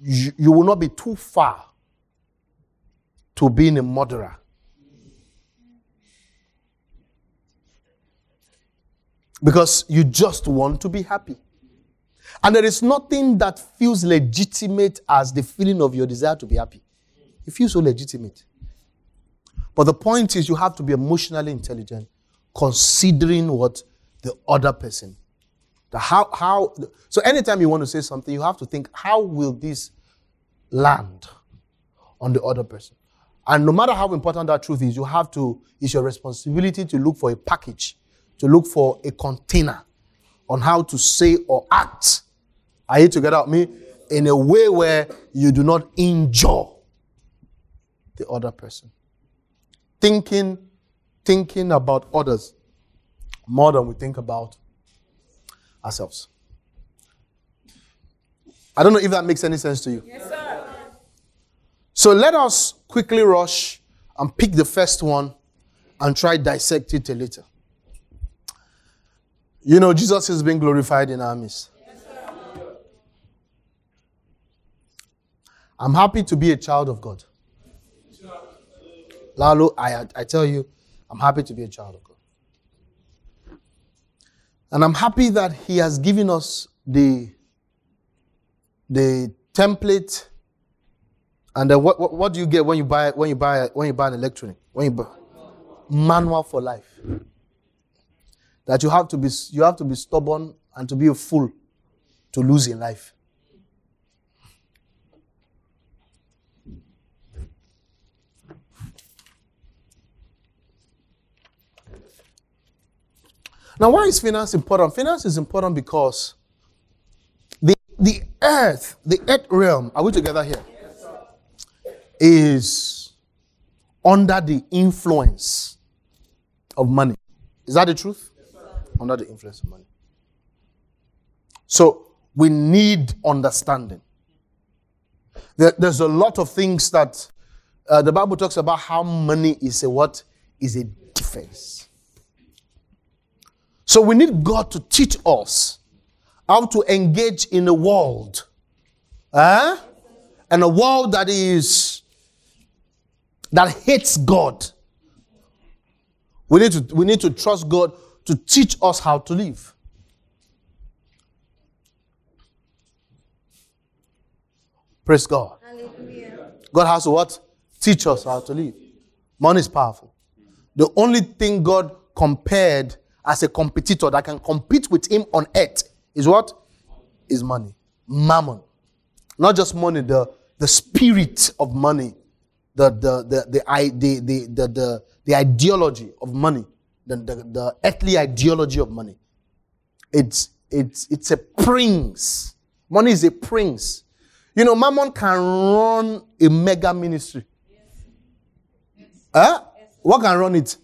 you, you will not be too far to being a murderer. Because you just want to be happy. And there is nothing that feels legitimate as the feeling of your desire to be happy. It feels so legitimate. But the point is, you have to be emotionally intelligent, considering what the other person. The how, how, so anytime you want to say something, you have to think, how will this land on the other person? And no matter how important that truth is, you have to, it's your responsibility to look for a package, to look for a container on how to say or act. Are you together with me? In a way where you do not injure the other person. Thinking, thinking about others more than we think about ourselves. I don't know if that makes any sense to you. Yes, sir. So let us quickly rush and pick the first one and try dissect it a little. You know, Jesus is being glorified in our midst. I'm happy to be a child of God. Lalo, I, I tell you, I'm happy to be a child of God. And I'm happy that He has given us the, the template. And what, what, what, do you get when you buy when you buy when you buy an electronic? When you buy manual for life that you have to be you have to be stubborn and to be a fool to lose in life. Now, why is finance important? Finance is important because the, the earth, the earth realm, are we together here? Is under the influence of money. Is that the truth? Under the influence of money. So we need understanding. There, there's a lot of things that uh, the Bible talks about how money is a what? Is a defense. So we need God to teach us how to engage in a world. Eh? And a world that is that hates God. We need to, we need to trust God to teach us how to live. Praise God. God has to what? Teach us how to live. Money is powerful. The only thing God compared as a competitor that can compete with him on earth is what? Is money. Mammon. Not just money, the, the spirit of money, the, the, the, the, the, the, the, the, the ideology of money, the, the, the earthly ideology of money. It's, it's, it's a prince. Money is a prince. You know, Mammon can run a mega ministry. Huh? What can run it?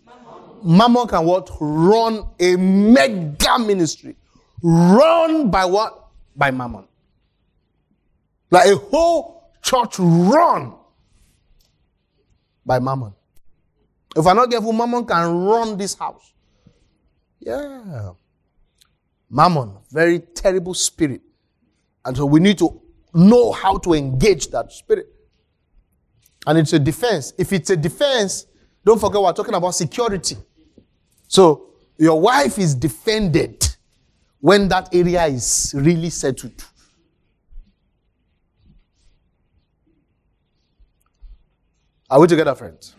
Mammon can what? Run a mega ministry. Run by what? By Mammon. Like a whole church run by Mammon. If I'm not careful, Mammon can run this house. Yeah. Mammon, very terrible spirit. And so we need to know how to engage that spirit. And it's a defense. If it's a defense, don't forget we're talking about security. So your wife is defended when that area is really settled. Are we together, friends?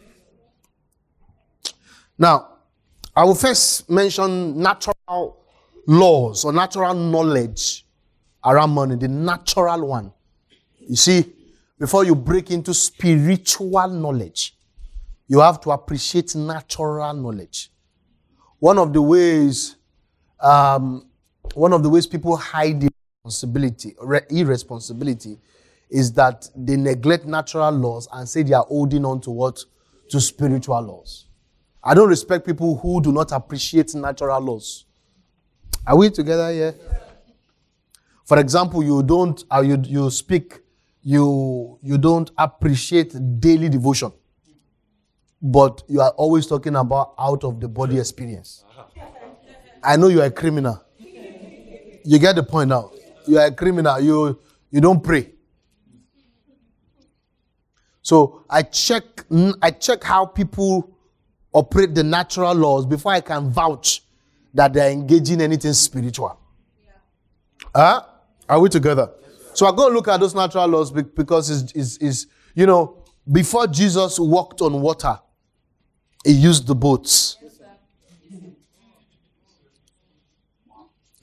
Now, I will first mention natural laws or natural knowledge around money, the natural one. You see, before you break into spiritual knowledge, you have to appreciate natural knowledge. One of the ways, um, one of the ways people hide responsibility, re- irresponsibility, is that they neglect natural laws and say they are holding on to what? To spiritual laws. I don't respect people who do not appreciate natural laws. Are we together here? For example, you don't, uh, you, you speak, you, you don't appreciate daily devotion, but you are always talking about out of the body experience. I know you are a criminal. You get the point now. You are a criminal. You, you don't pray. So I check, I check how people operate the natural laws before I can vouch that they're engaging anything spiritual. Huh? Are we together? So I'm going to look at those natural laws because it's, it's, it's, you know, before Jesus walked on water, he used the boats.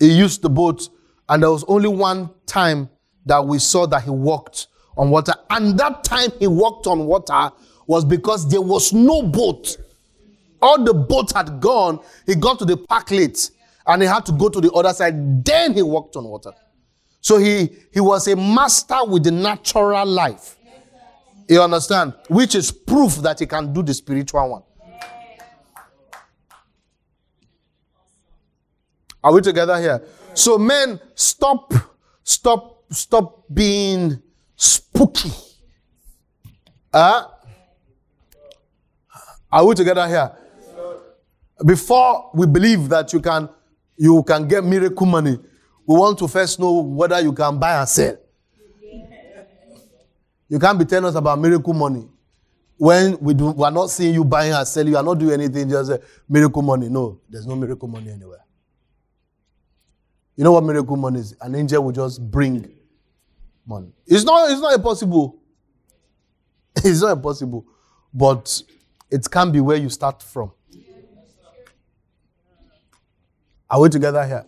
He used the boats, and there was only one time that we saw that he walked on water. And that time he walked on water was because there was no boat. All the boats had gone. He got to the park late and he had to go to the other side. Then he walked on water. So he, he was a master with the natural life. You understand? Which is proof that he can do the spiritual one. Are we together here? So men, stop, stop, stop being spooky. Uh, are we together here? Before we believe that you can you can get miracle money, we want to first know whether you can buy and sell. You can't be telling us about miracle money when we do we are not seeing you buying and selling. You are not doing anything. Just uh, miracle money. No, there's no miracle money anywhere. You know what miracle money is? An angel will just bring money. It's not. It's not impossible. It's not impossible, but it can be where you start from. Are we together here?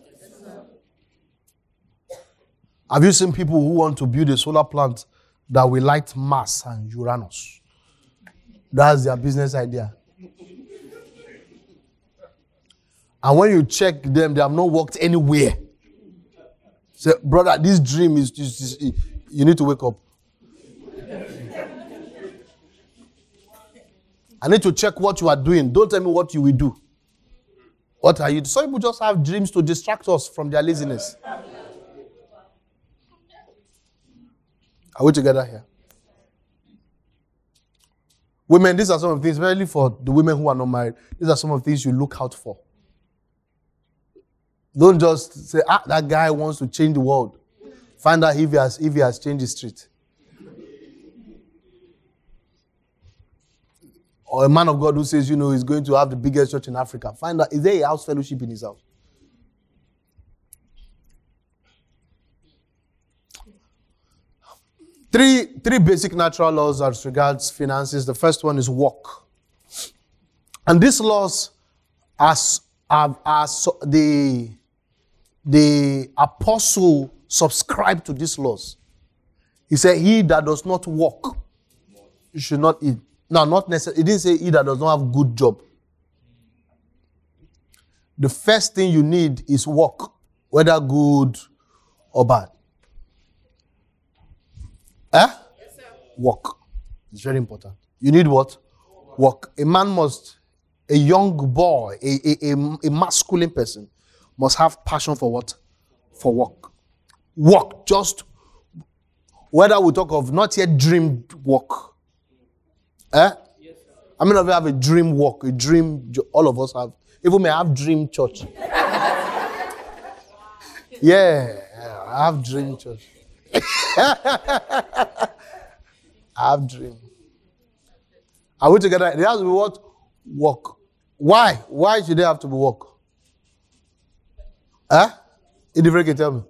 Have you seen people who want to build a solar plant that will light Mars and Uranus? That's their business idea. And when you check them, they have not worked anywhere. Say, brother, this dream is, is, is you need to wake up. I need to check what you are doing. Don't tell me what you will do. What are you? Some people just have dreams to distract us from their laziness. Are we together here? Women, these are some of the things, especially for the women who are not married, these are some of the things you look out for. Don't just say, ah, that guy wants to change the world. Find out if he has, if he has changed the street. Or a man of God who says, you know, he's going to have the biggest church in Africa. Find out, is there a house fellowship in his house? Three, three basic natural laws as regards finances. The first one is work. And these laws are, are, are so, the, the apostle subscribed to these laws. He said, He that does not work, should not eat. No, not necessarily. it didn't say he that does not have good job. The first thing you need is work, whether good or bad. Eh? Work. It's very important. You need what? Work. A man must, a young boy, a, a, a, a masculine person must have passion for what? For work. Work. Just whether we talk of not yet dreamed work. Eh? Many of you have a dream walk, a dream? All of us have. Even may have dream church. yeah, I have dream church. I have dream. Are we together? There has to be what? Walk. Why? Why should they have to be work? Huh? Indifferent can tell me.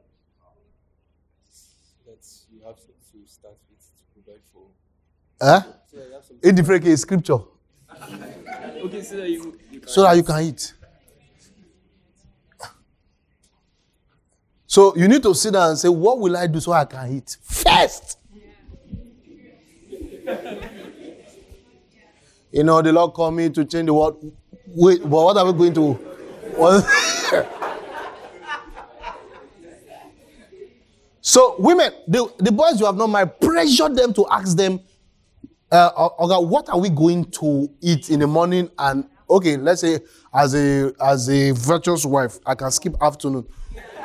that you have to start with to provide for. Huh? Indifferent is scripture. okay, so that you, you can So that you can eat. So you need to sit down and say, What will I do so I can eat? First. You know, the Lord called me to change the world. Wait, but what are we going to? So, women, the, the boys you have not married, pressure them to ask them, uh, Oga, what are we going to eat in the morning? And okay, let's say as a as a virtuous wife, I can skip afternoon.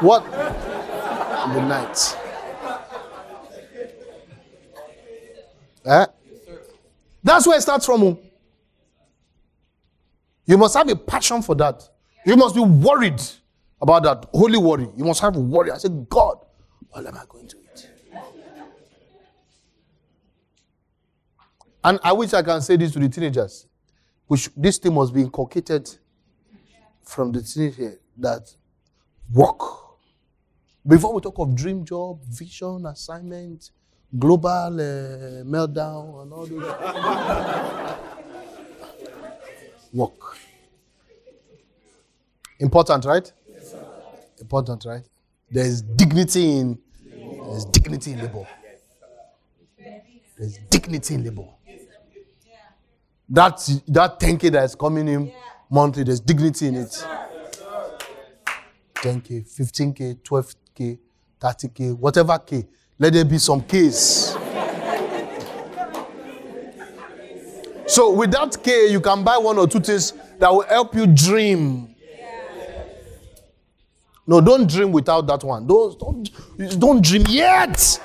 What in the night? Eh? That's where it starts from. oh. You must have a passion for that. You must be worried about that. Holy worry. You must have worry. I said, God, what am I going to eat? And I wish I can say this to the teenagers. Which this thing must be inculcated from the teenager that work. Before we talk of dream job, vision, assignment, global uh, meltdown, and all those. work. Important, right? Important, right? There's dignity in there's dignity in labor. There's dignity in labor. That that 10k that is coming in monthly, there's dignity in it. 10k, 15k, 12k, 30k, whatever k. Let there be some K's. So with that K, you can buy one or two things that will help you dream. No, don't dream without that one. Don't, don't, don't dream yet.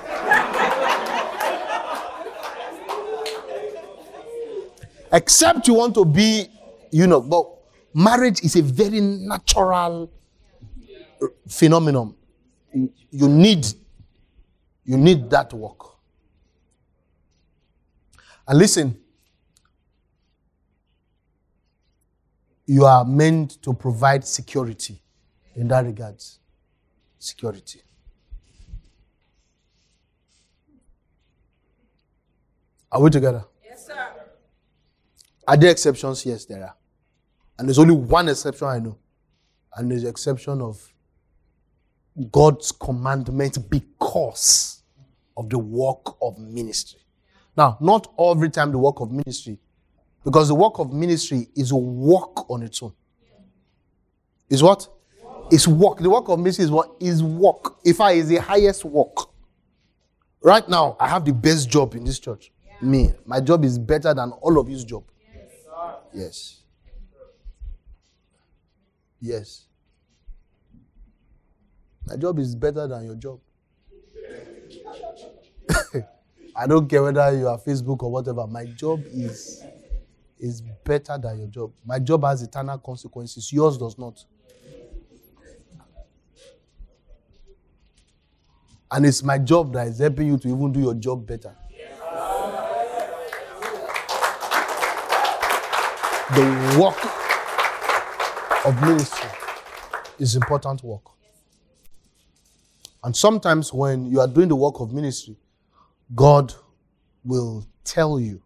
Except you want to be, you know, but marriage is a very natural phenomenon. You need, you need that work. And listen, you are meant to provide security in that regard. Security. Are we together? Are there exceptions? Yes, there are. And there's only one exception I know. And there's the exception of God's commandment because of the work of ministry. Now, not every time the work of ministry, because the work of ministry is a work on its own. Is what? Is work. The work of ministry is what? Is work. If I is the highest work. Right now, I have the best job in this church. Me. My job is better than all of you's job. Yes. Yes. My job is better than your job. I don't care whether you are Facebook or whatever. My job is is better than your job. My job has eternal consequences. Yours does not. And it's my job that is helping you to even do your job better. The work of ministry is important work. And sometimes when you are doing the work of ministry, God will tell you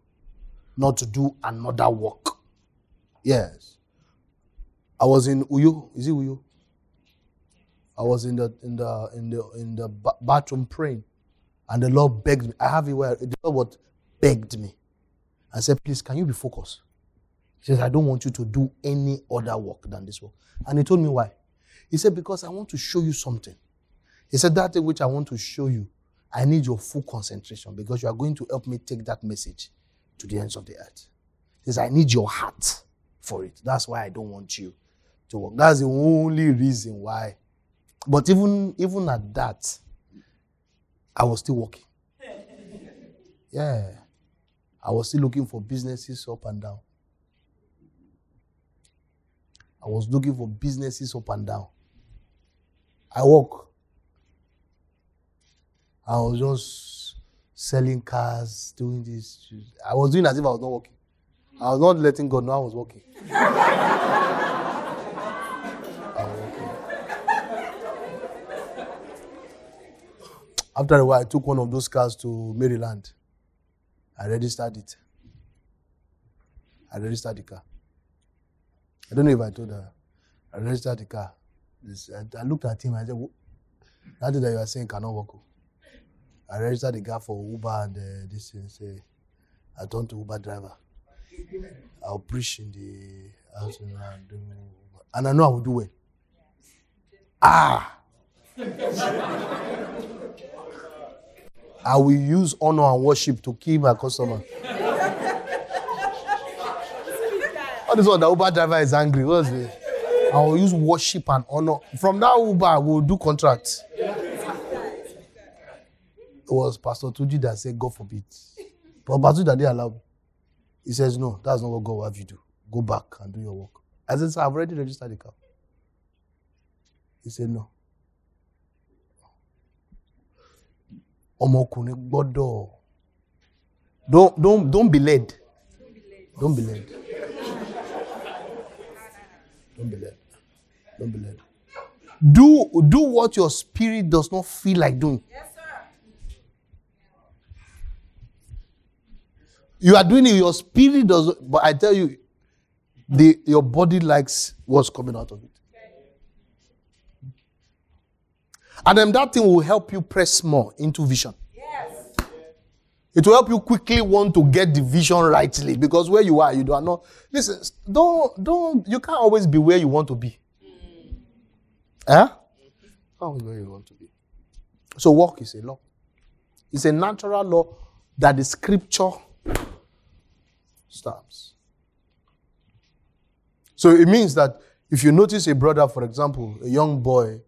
not to do another work. Yes. I was in Uyo. Is it Uyo? I was in the in the in the in the bathroom praying, and the Lord begged me. I have it where the Lord what begged me. I said, "Please, can you be focused?" He says, "I don't want you to do any other work than this work." And he told me why. He said, "Because I want to show you something." He said, "That thing which I want to show you, I need your full concentration because you are going to help me take that message to the ends of the earth." He says, "I need your heart for it. That's why I don't want you to work. That's the only reason why." But even even at that, I was still working. Yeah. I was still looking for businesses up and down. I was looking for businesses up and down. I work. I was just selling cars, doing this. I was doing as if I was not working. I was not letting God know I was working. I was working. After a while, I took one of those cars to Maryland. I registered it. I registered the car. I don't know if I told her. I registered the car. I, I looked at him. I said, "Wh- "That that you are saying cannot work." oh." I registered the car for Uber and uh, this thing. Say, I turned to Uber driver. I'll preach in the house and I'll do and I know I will do well. Ah. I will use honor and worship to kill my customer. All this one, the Uber driver is angry. What's it? I will use worship and honor. From that Uber, I will do contract. It was Pastor Tuji that said, God forbid. But Pastor Tuji didn't allow me. He says, No, that's not what God will have you do. Go back and do your work. I said, Sir, I've already registered the car. He said, No. ọmọkùnrin gbọ́dọ̀ don't don't don't be led don't be led don't be led. Don't be led. Do do what your spirit does not feel like doing. You are doing it your spirit does but i tell you the your body likes what's coming out of it. And then that thing will help you press more into vision it will help you quickly want to get the vision rightly because where you are, you do not. Listen, don't don't. You can't always be where you want to be. Huh? Can't where you want to be. So work is a law. It's a natural law that the scripture stamps. So it means that if you notice a brother, for example, a young boy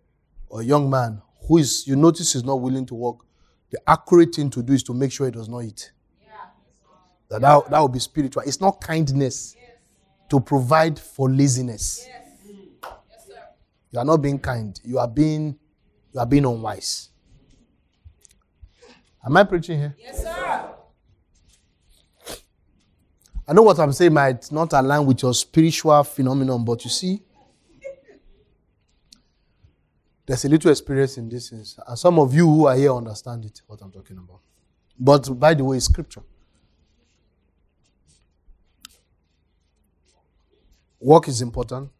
or a young man who is you notice is not willing to work, the accurate thing to do is to make sure he does not eat. That, that, that would be spiritual. It's not kindness to provide for laziness. You are not being kind. You are being you are being unwise. Am I preaching here? Yes, sir. I know what I'm saying might not align with your spiritual phenomenon, but you see, there's a little experience in this, things, and some of you who are here understand it, what I'm talking about. But by the way, scripture. Work is important.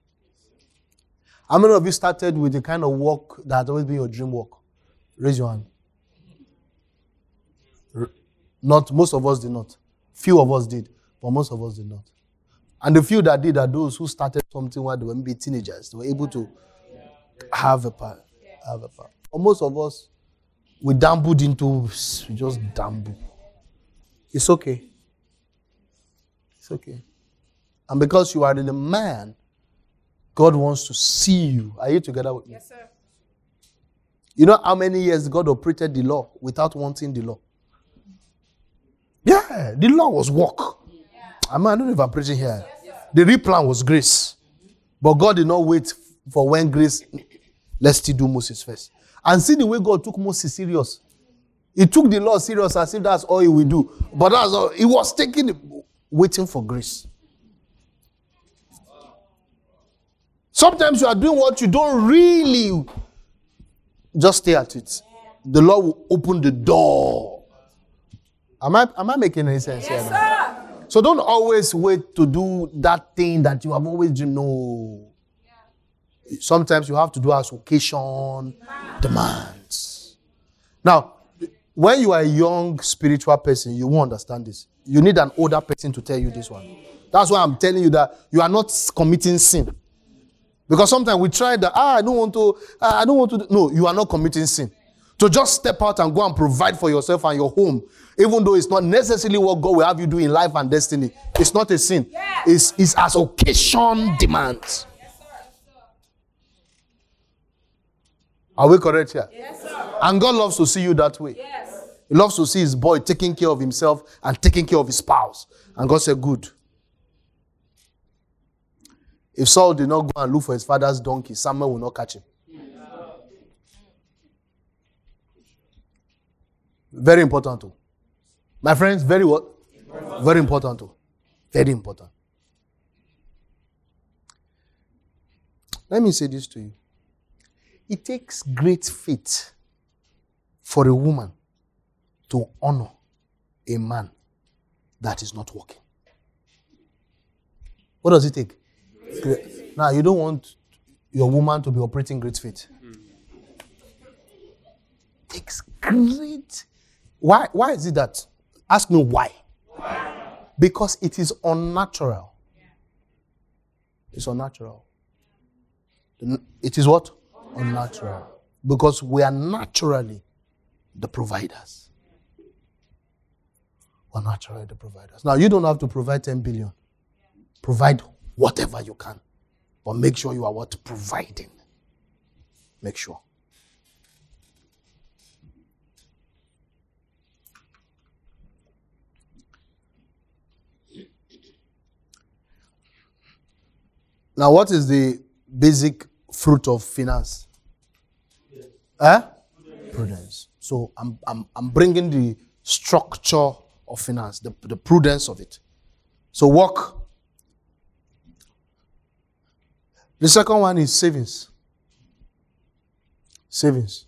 How many of you started with the kind of work that has always been your dream work? Raise your hand. Not most of us did not. Few of us did, but most of us did not. And the few that did are those who started something while they were maybe teenagers. They were able to have a part. Have a part. But most of us, we dabbled into, we just dabble. It's okay. It's okay. And because you are the man, God wants to see you. Are you together with me? Yes, sir. You know how many years God operated the law without wanting the law? Yeah, the law was work. I mean, I don't know if I'm preaching here. The real plan was grace. But God did not wait for when grace, let's still do Moses first. And see the way God took Moses serious. He took the law serious as if that's all he will do. But that's all. He was taking, waiting for grace. Sometimes you are doing what you don't really just stay at it. The Lord will open the door Am I am I making any sense here? now? So don't always wait to do that thing that you have always dreamed. No. Sometimes you have to do as occasion demands. Now, when you are a young spiritual person, you won't understand this. You need an older person to tell you this one. That's why I'm telling you that you are not committing sin. Because sometimes we try that, ah, I don't want to, ah, I don't want to. No, you are not committing sin. To just step out and go and provide for yourself and your home, even though it's not necessarily what God will have you do in life and destiny, it's not a sin. It's, it's as occasion demands. Are we correct here? Yes, sir. And God loves to see you that way. Yes. He loves to see his boy taking care of himself and taking care of his spouse. And God said, Good. If Saul did not go and look for his father's donkey, Samuel will not catch him. Very important too. My friends, very what? Very important too. Very important. Let me say this to you. It takes great faith for a woman to honor a man that is not working. What does it take? Great. Now, you don't want your woman to be operating great faith. takes great. Why, why is it that? Ask me why. Because it is unnatural. It's unnatural. It is what? Unnatural. Because we are naturally the providers. We're naturally the providers. Now, you don't have to provide 10 billion. Provide whatever you can. But make sure you are what? Providing. Make sure. Now, what is the basic fruit of finance? Eh? Prudence. So I'm, I'm, I'm bringing the structure of finance, the, the prudence of it. So work. The second one is savings. Savings.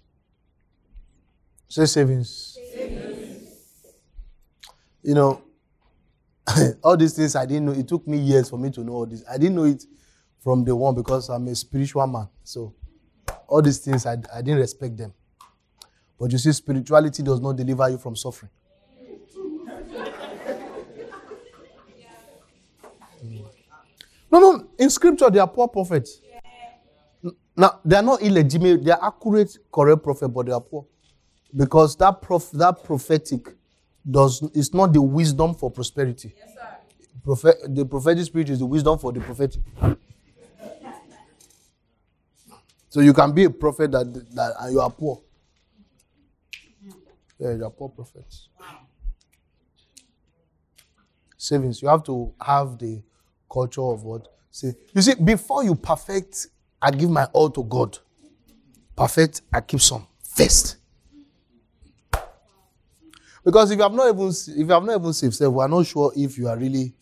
Say savings. savings. You know, all these things I didn't know. It took me years for me to know all this. I didn't know it from the one because I'm a spiritual man. So all these things I, I didn't respect them. But you see, spirituality does not deliver you from suffering. No, no. In scripture, they are poor prophets. Now, they are not illegitimate. They are accurate, correct prophet, but they are poor. Because that prof, that prophetic does is not the wisdom for prosperity. Yes, sir. Prophet, the prophetic spirit is the wisdom for the prophetic. So you can be a prophet that, that and you are poor. Yeah, you are poor prophets. Savings. You have to have the culture of what? See, you see, before you perfect, I give my all to God. Perfect, I keep some first. Because if you have not even if you have not even saved self, we are not sure if you are really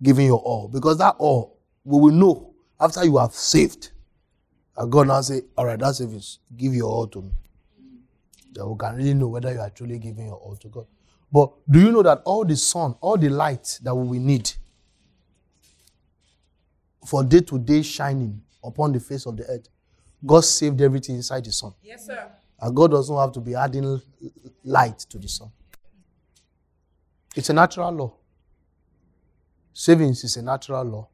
giving your all. Because that all we will know after you have saved. And God now say, All right, that's savings. Give your all to me. Then we can really know whether you are truly giving your all to God. But do you know that all the sun, all the light that we need for day to day shining upon the face of the earth, God saved everything inside the sun. Yes, sir. And God doesn't have to be adding light to the sun. It's a natural law. Savings is a natural law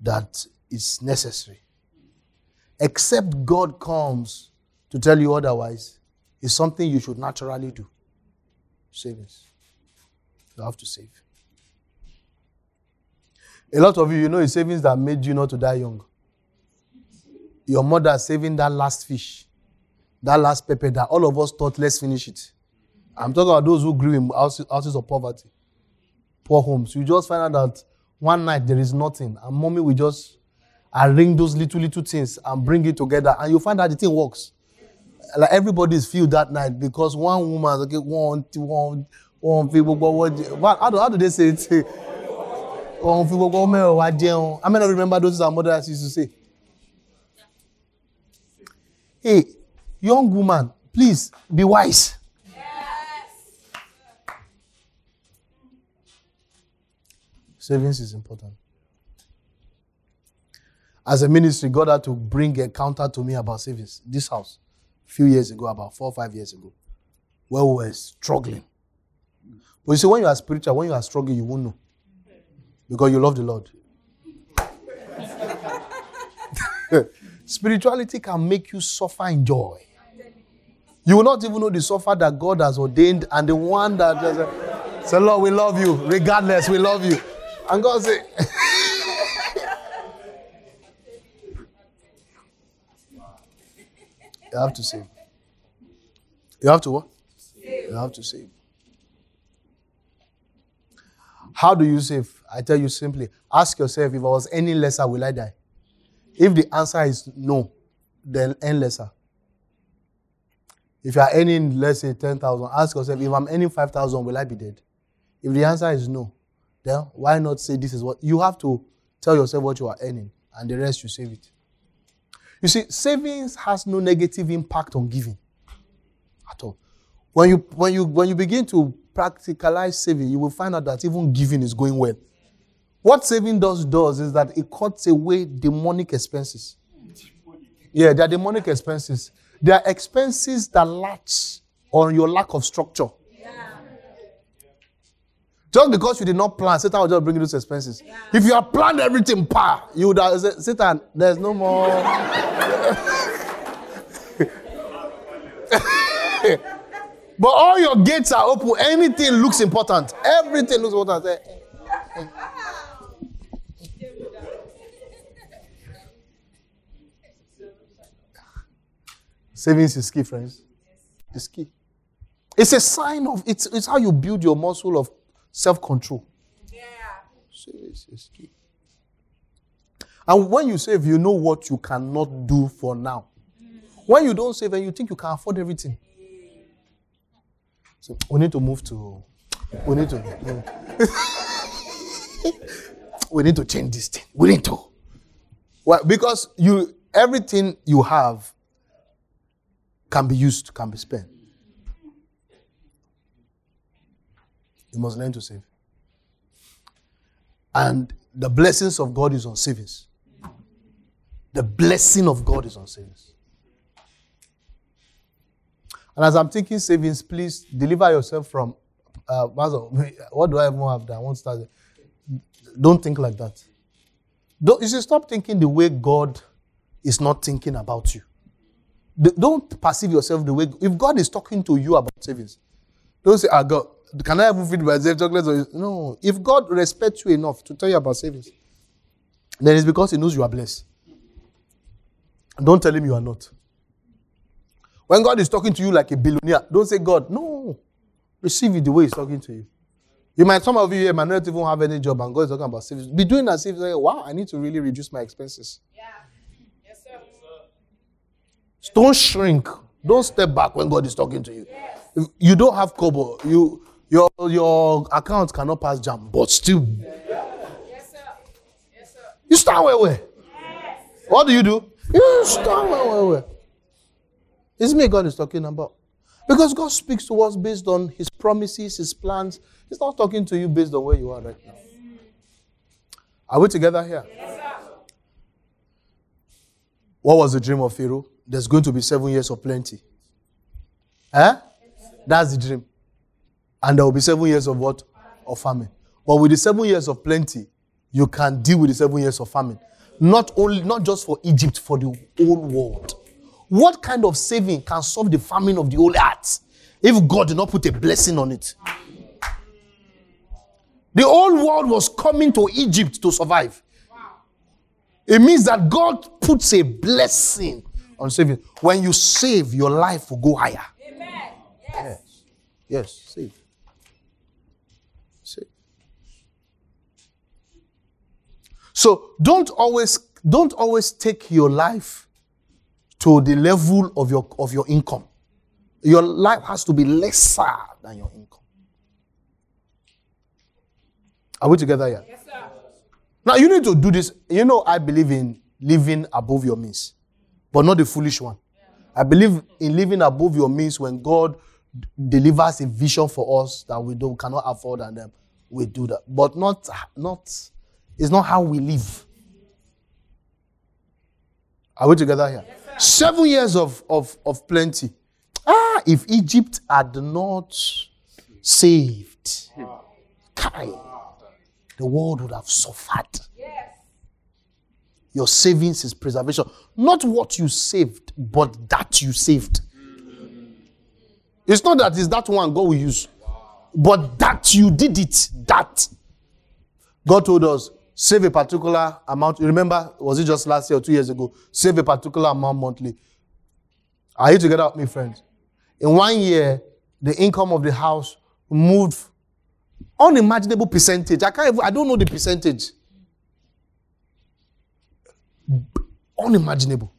that is necessary. Except God comes to tell you otherwise, it's something you should naturally do. Savings. You have to save. A lot of you, you know, it's savings that made you not to die young. Your mother saving that last fish, that last pepper that all of us thought, let's finish it. I'm talking about those who grew in houses, houses of poverty, poor homes. You just find out that one night there is nothing, and mommy will just arrange those little little things and bring it together and you find that the thing works like everybody's feel that night because one woman okay one one one fi gbogbo ọwọ jẹ how do how do they say it one fi gbogbo ọmọ ẹ wa jẹun how many of you remember those our mothers used to say hey young woman please be wise. Savings is important. As a ministry, God had to bring a counter to me about savings. This house, a few years ago, about four or five years ago, where we were struggling. But you see, when you are spiritual, when you are struggling, you won't know. Because you love the Lord. Spirituality can make you suffer in joy. You will not even know the suffer that God has ordained and the one that just say, Lord, we love you. Regardless, we love you. And God say, You have to save. You have to what? You have to save. How do you save? I tell you simply ask yourself if I was any lesser, will I die? If the answer is no, then earn lesser. If you are earning, let's say, 10,000, ask yourself if I'm earning 5,000, will I be dead? If the answer is no, then why not say this is what you have to tell yourself what you are earning and the rest you save it. You see, savings has no negative impact on giving at all. When you when you when you begin to practicalize saving, you will find out that even giving is going well. What saving does does is that it cuts away demonic expenses. Yeah, they are demonic expenses. They are expenses that latch on your lack of structure. Just because you did not plan, Satan will just bring you those expenses. If you have planned everything, pa, you would have said, Satan, there's no more. but all your gates are open. Anything looks important. Everything looks important. Eh, eh. Savings is key, friends. It's key. It's a sign of it's, it's how you build your muscle of self-control. Yeah. Savings is key. And when you save, you know what you cannot do for now. When you don't save and you think you can afford everything. So we need to move to we need to we need to change this thing. We need to. Well, because you everything you have can be used, can be spent. You must learn to save. And the blessings of God is on savings. The blessing of God is on savings. And as I'm thinking savings, please deliver yourself from. Uh, what do I even have that I want to start? Don't think like that. Don't, you should stop thinking the way God is not thinking about you. Don't perceive yourself the way. If God is talking to you about savings, don't say, "Ah, God, can I even feed myself chocolates?" No. If God respects you enough to tell you about savings, then it's because He knows you are blessed. Don't tell Him you are not. When God is talking to you like a billionaire, don't say, God, no. Receive it the way He's talking to you. You might, some of you here might not even have any job and God is talking about savings. Be doing that if, like, wow, I need to really reduce my expenses. Yeah. Yes, sir. Don't shrink. Don't step back when God is talking to you. Yes. You don't have kobo. You, your, your account cannot pass jam, but still. Yes, sir. Yes, sir. You stand where, where? Yes. What do you do? You stand where, where, where? It's me God is talking about. Because God speaks to us based on His promises, His plans. He's not talking to you based on where you are right now. Are we together here? Yes, sir. what was the dream of Pharaoh? There's going to be seven years of plenty. Eh? That's the dream. And there will be seven years of what? Of famine. But with the seven years of plenty, you can deal with the seven years of famine. Not only, not just for Egypt, for the whole world. What kind of saving can solve the famine of the whole earth if God did not put a blessing on it? The whole world was coming to Egypt to survive. It means that God puts a blessing on saving. When you save, your life will go higher. Amen. Yes. Yes, save. Save. So don't always don't always take your life to the level of your of your income. Your life has to be lesser than your income. Are we together here? Yes, sir. Now you need to do this. You know, I believe in living above your means, but not the foolish one. I believe in living above your means when God delivers a vision for us that we don't cannot afford and then we do that, but not not. It's not how we live. Are we together here? Seven years of, of, of plenty. Ah, if Egypt had not saved, Kai, the world would have suffered. Your savings is preservation. Not what you saved, but that you saved. It's not that it's that one God will use, but that you did it. That God told us, save a particular amount. You remember, was it just last year or two years ago? Save a particular amount monthly. Are you together with me, friends? In one year, the income of the house moved unimaginable percentage. I can't even, I don't know the percentage. Unimaginable.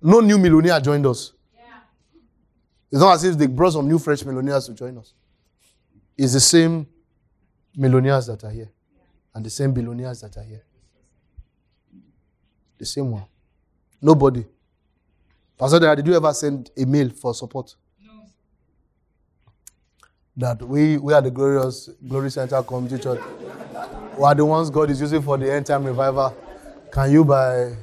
No new millionaire joined us. It's not as if they brought some new fresh millionaires to join us. It's the same millionaires that are here and the same billionaires that are here. The same one. Nobody. Pastor, Dara, did you ever send a mail for support? No. That we, we are the glorious Glory Center Community Church. We are the ones God is using for the end time revival. Can you buy?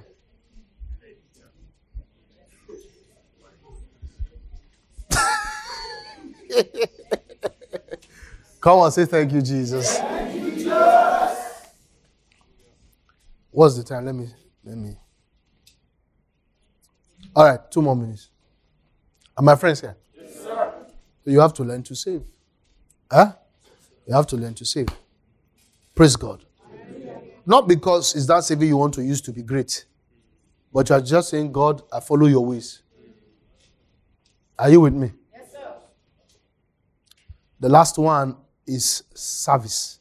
Come on, say thank you, Jesus. What's the time? Let me let me. All right, two more minutes. Are my friends here? Yes, sir. You have to learn to save. Huh? You have to learn to save. Praise God. Not because it's that saving you want to use to be great, but you are just saying, God, I follow your ways. Are you with me? Yes, sir. The last one is service.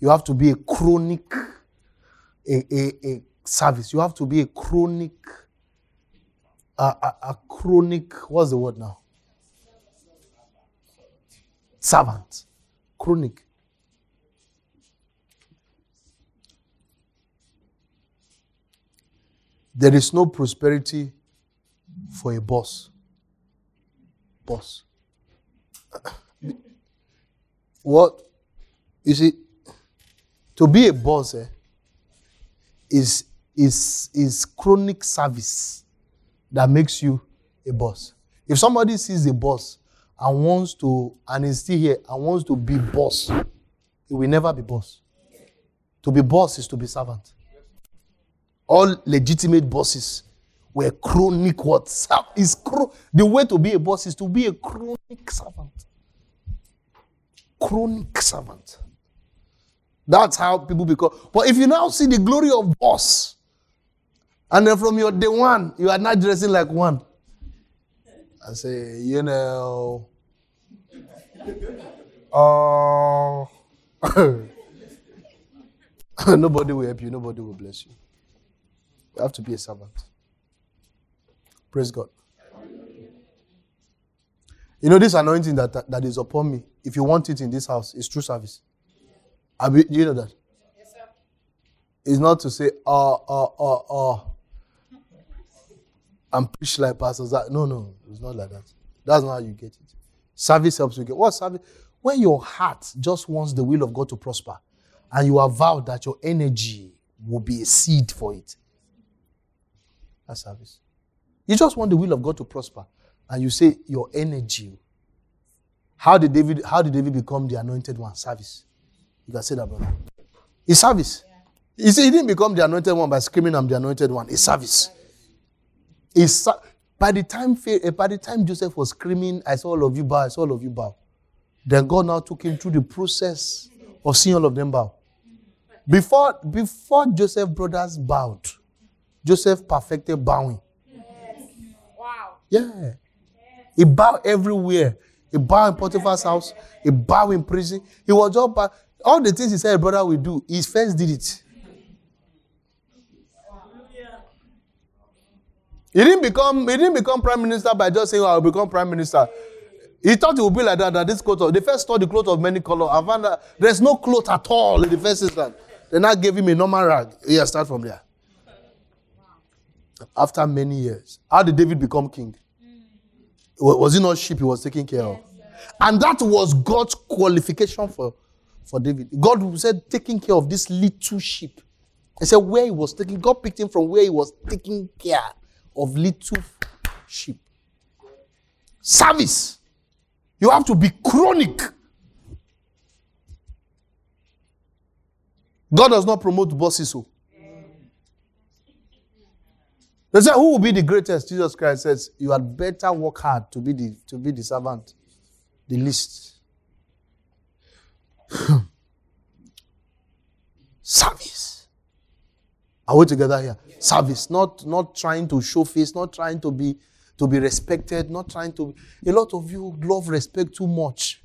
You have to be a chronic, a, a, a service. You have to be a chronic, a, a, a chronic, what's the word now? Servant. Chronic. There is no prosperity for a boss. Boss. What? You see, to be a boss eh, is, is, is chronic service that makes you a boss. If somebody sees a boss and wants to, and is still here and wants to be boss, he will never be boss. To be boss is to be servant. All legitimate bosses were chronic what? Is chro- the way to be a boss is to be a chronic servant. Chronic servant. That's how people become. But if you now see the glory of boss, and then from your day one, you are not dressing like one. I say, you know, oh, nobody will help you, nobody will bless you. You have to be a servant. Praise God. You know, this anointing that, that, that is upon me, if you want it in this house, it's true service. I be, do you know that? Yes, sir. It's not to say, oh, oh, oh, oh, and preach like pastors. That no, no, it's not like that. That's not how you get it. Service helps you get what service? When your heart just wants the will of God to prosper, and you have vowed that your energy will be a seed for it. That's service. You just want the will of God to prosper, and you say your energy. How did David? How did David become the anointed one? Service. You can say that, brother. It's service. You see, he didn't become the anointed one by screaming, "I'm the anointed one." It's service. It's by the time eh, by the time Joseph was screaming, "I saw all of you bow, I saw all of you bow," then God now took him through the process of seeing all of them bow. Before before Joseph brothers bowed, Joseph perfected bowing. Wow. Yeah. He bowed everywhere. He bowed in Potiphar's house. He bowed in prison. He was all bow. All the things he said, brother, will do. He first did it. He didn't become he didn't become prime minister by just saying, oh, I'll become prime minister. He thought it would be like that, that this coat of, they first saw the cloth of many colors. I found that there's no cloth at all in the first instance. They now gave him a normal rag. Yeah, start from there. After many years. How did David become king? Was he not sheep he was taking care of? And that was God's qualification for, for David. God said, taking care of this little sheep. He said, where he was taking, God picked him from where he was taking care of little sheep. Service. You have to be chronic. God does not promote bosses. So. They say, who will be the greatest? Jesus Christ says, you had better work hard to be the, to be the servant, the least. Service. Are we together here? Service. Not, not trying to show face, not trying to be to be respected, not trying to. A lot of you love respect too much.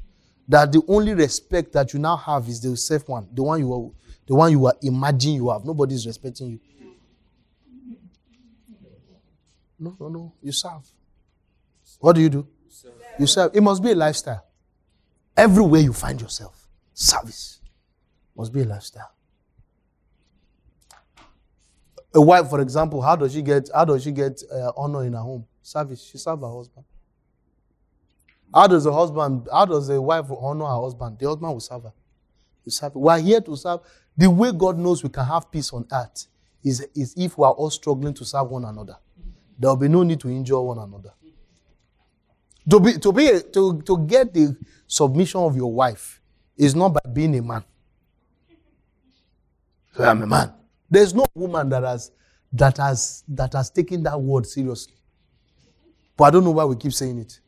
That the only respect that you now have is the self one, the one you are, the one you are imagining you have. Nobody is respecting you. No, no, no. You serve. What do you do? You serve. It must be a lifestyle. Everywhere you find yourself, service must be a lifestyle. A wife, for example, how does she get how does she get uh, honor in her home? Service. She serves her husband. How does a husband? How does a wife honor her husband? The husband will serve her. You serve. We are here to serve. The way God knows we can have peace on earth is, is if we are all struggling to serve one another. There will be no need to injure one another. To be to be to, to get the submission of your wife is not by being a man. So I'm a man. There's no woman that has that has that has taken that word seriously. But I don't know why we keep saying it.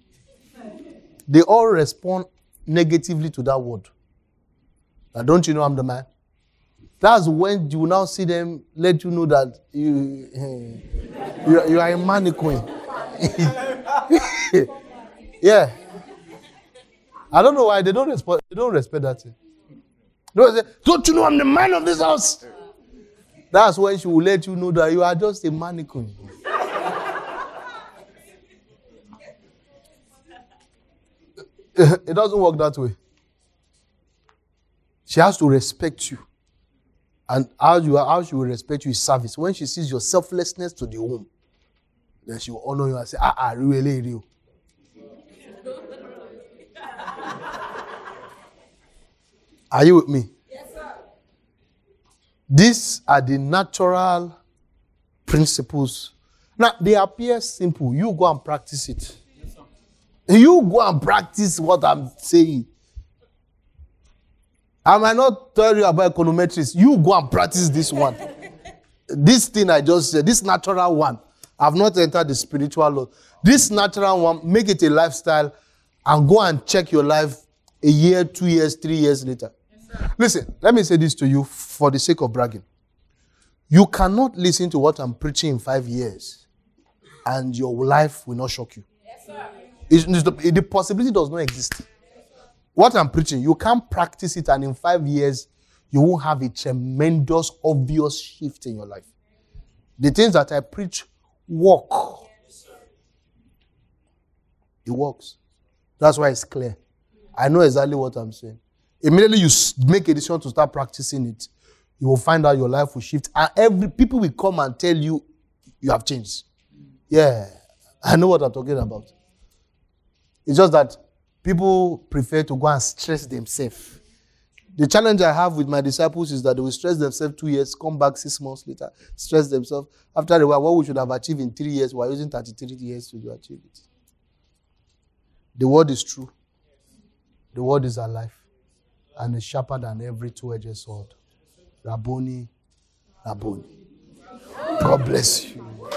They all respond negatively to that word. Now, don't you know I'm the man? That's when you now see them let you know that you you, you are a mannequin. yeah. I don't know why they don't respect. They don't respect that thing. Don't, say, don't you know I'm the man of this house? That's when she will let you know that you are just a mannequin. it doesn't work that way. She has to respect you. And how you how she will respect you is service. When she sees your selflessness to the home, then she will honor you and say, ah, ah, really, real. Are you with me? Yes, sir. These are the natural principles. Now, they appear simple. You go and practice it. Yes, You go and practice what I'm saying. Am I might not tell you about econometrics. You go and practice this one. this thing I just said, this natural one. I've not entered the spiritual law. This natural one, make it a lifestyle and go and check your life a year, two years, three years later. Listen, let me say this to you for the sake of bragging. You cannot listen to what I'm preaching in five years and your life will not shock you. It's- it's the, the possibility does not exist. What I'm preaching, you can't practice it, and in five years, you won't have a tremendous, obvious shift in your life. The things that I preach work. It works. That's why it's clear. I know exactly what I'm saying. Immediately you make a decision to start practicing it, you will find out your life will shift, and every people will come and tell you you have changed. Yeah, I know what I'm talking about. It's just that people prefer to go and stress themselves. The challenge I have with my disciples is that they will stress themselves two years, come back six months later, stress themselves. After a while, what we should have achieved in three years, we're using 33 years to achieve it. The word is true. The word is alive. And is sharper than every two-edged sword. Rabboni, Rabboni. God bless you.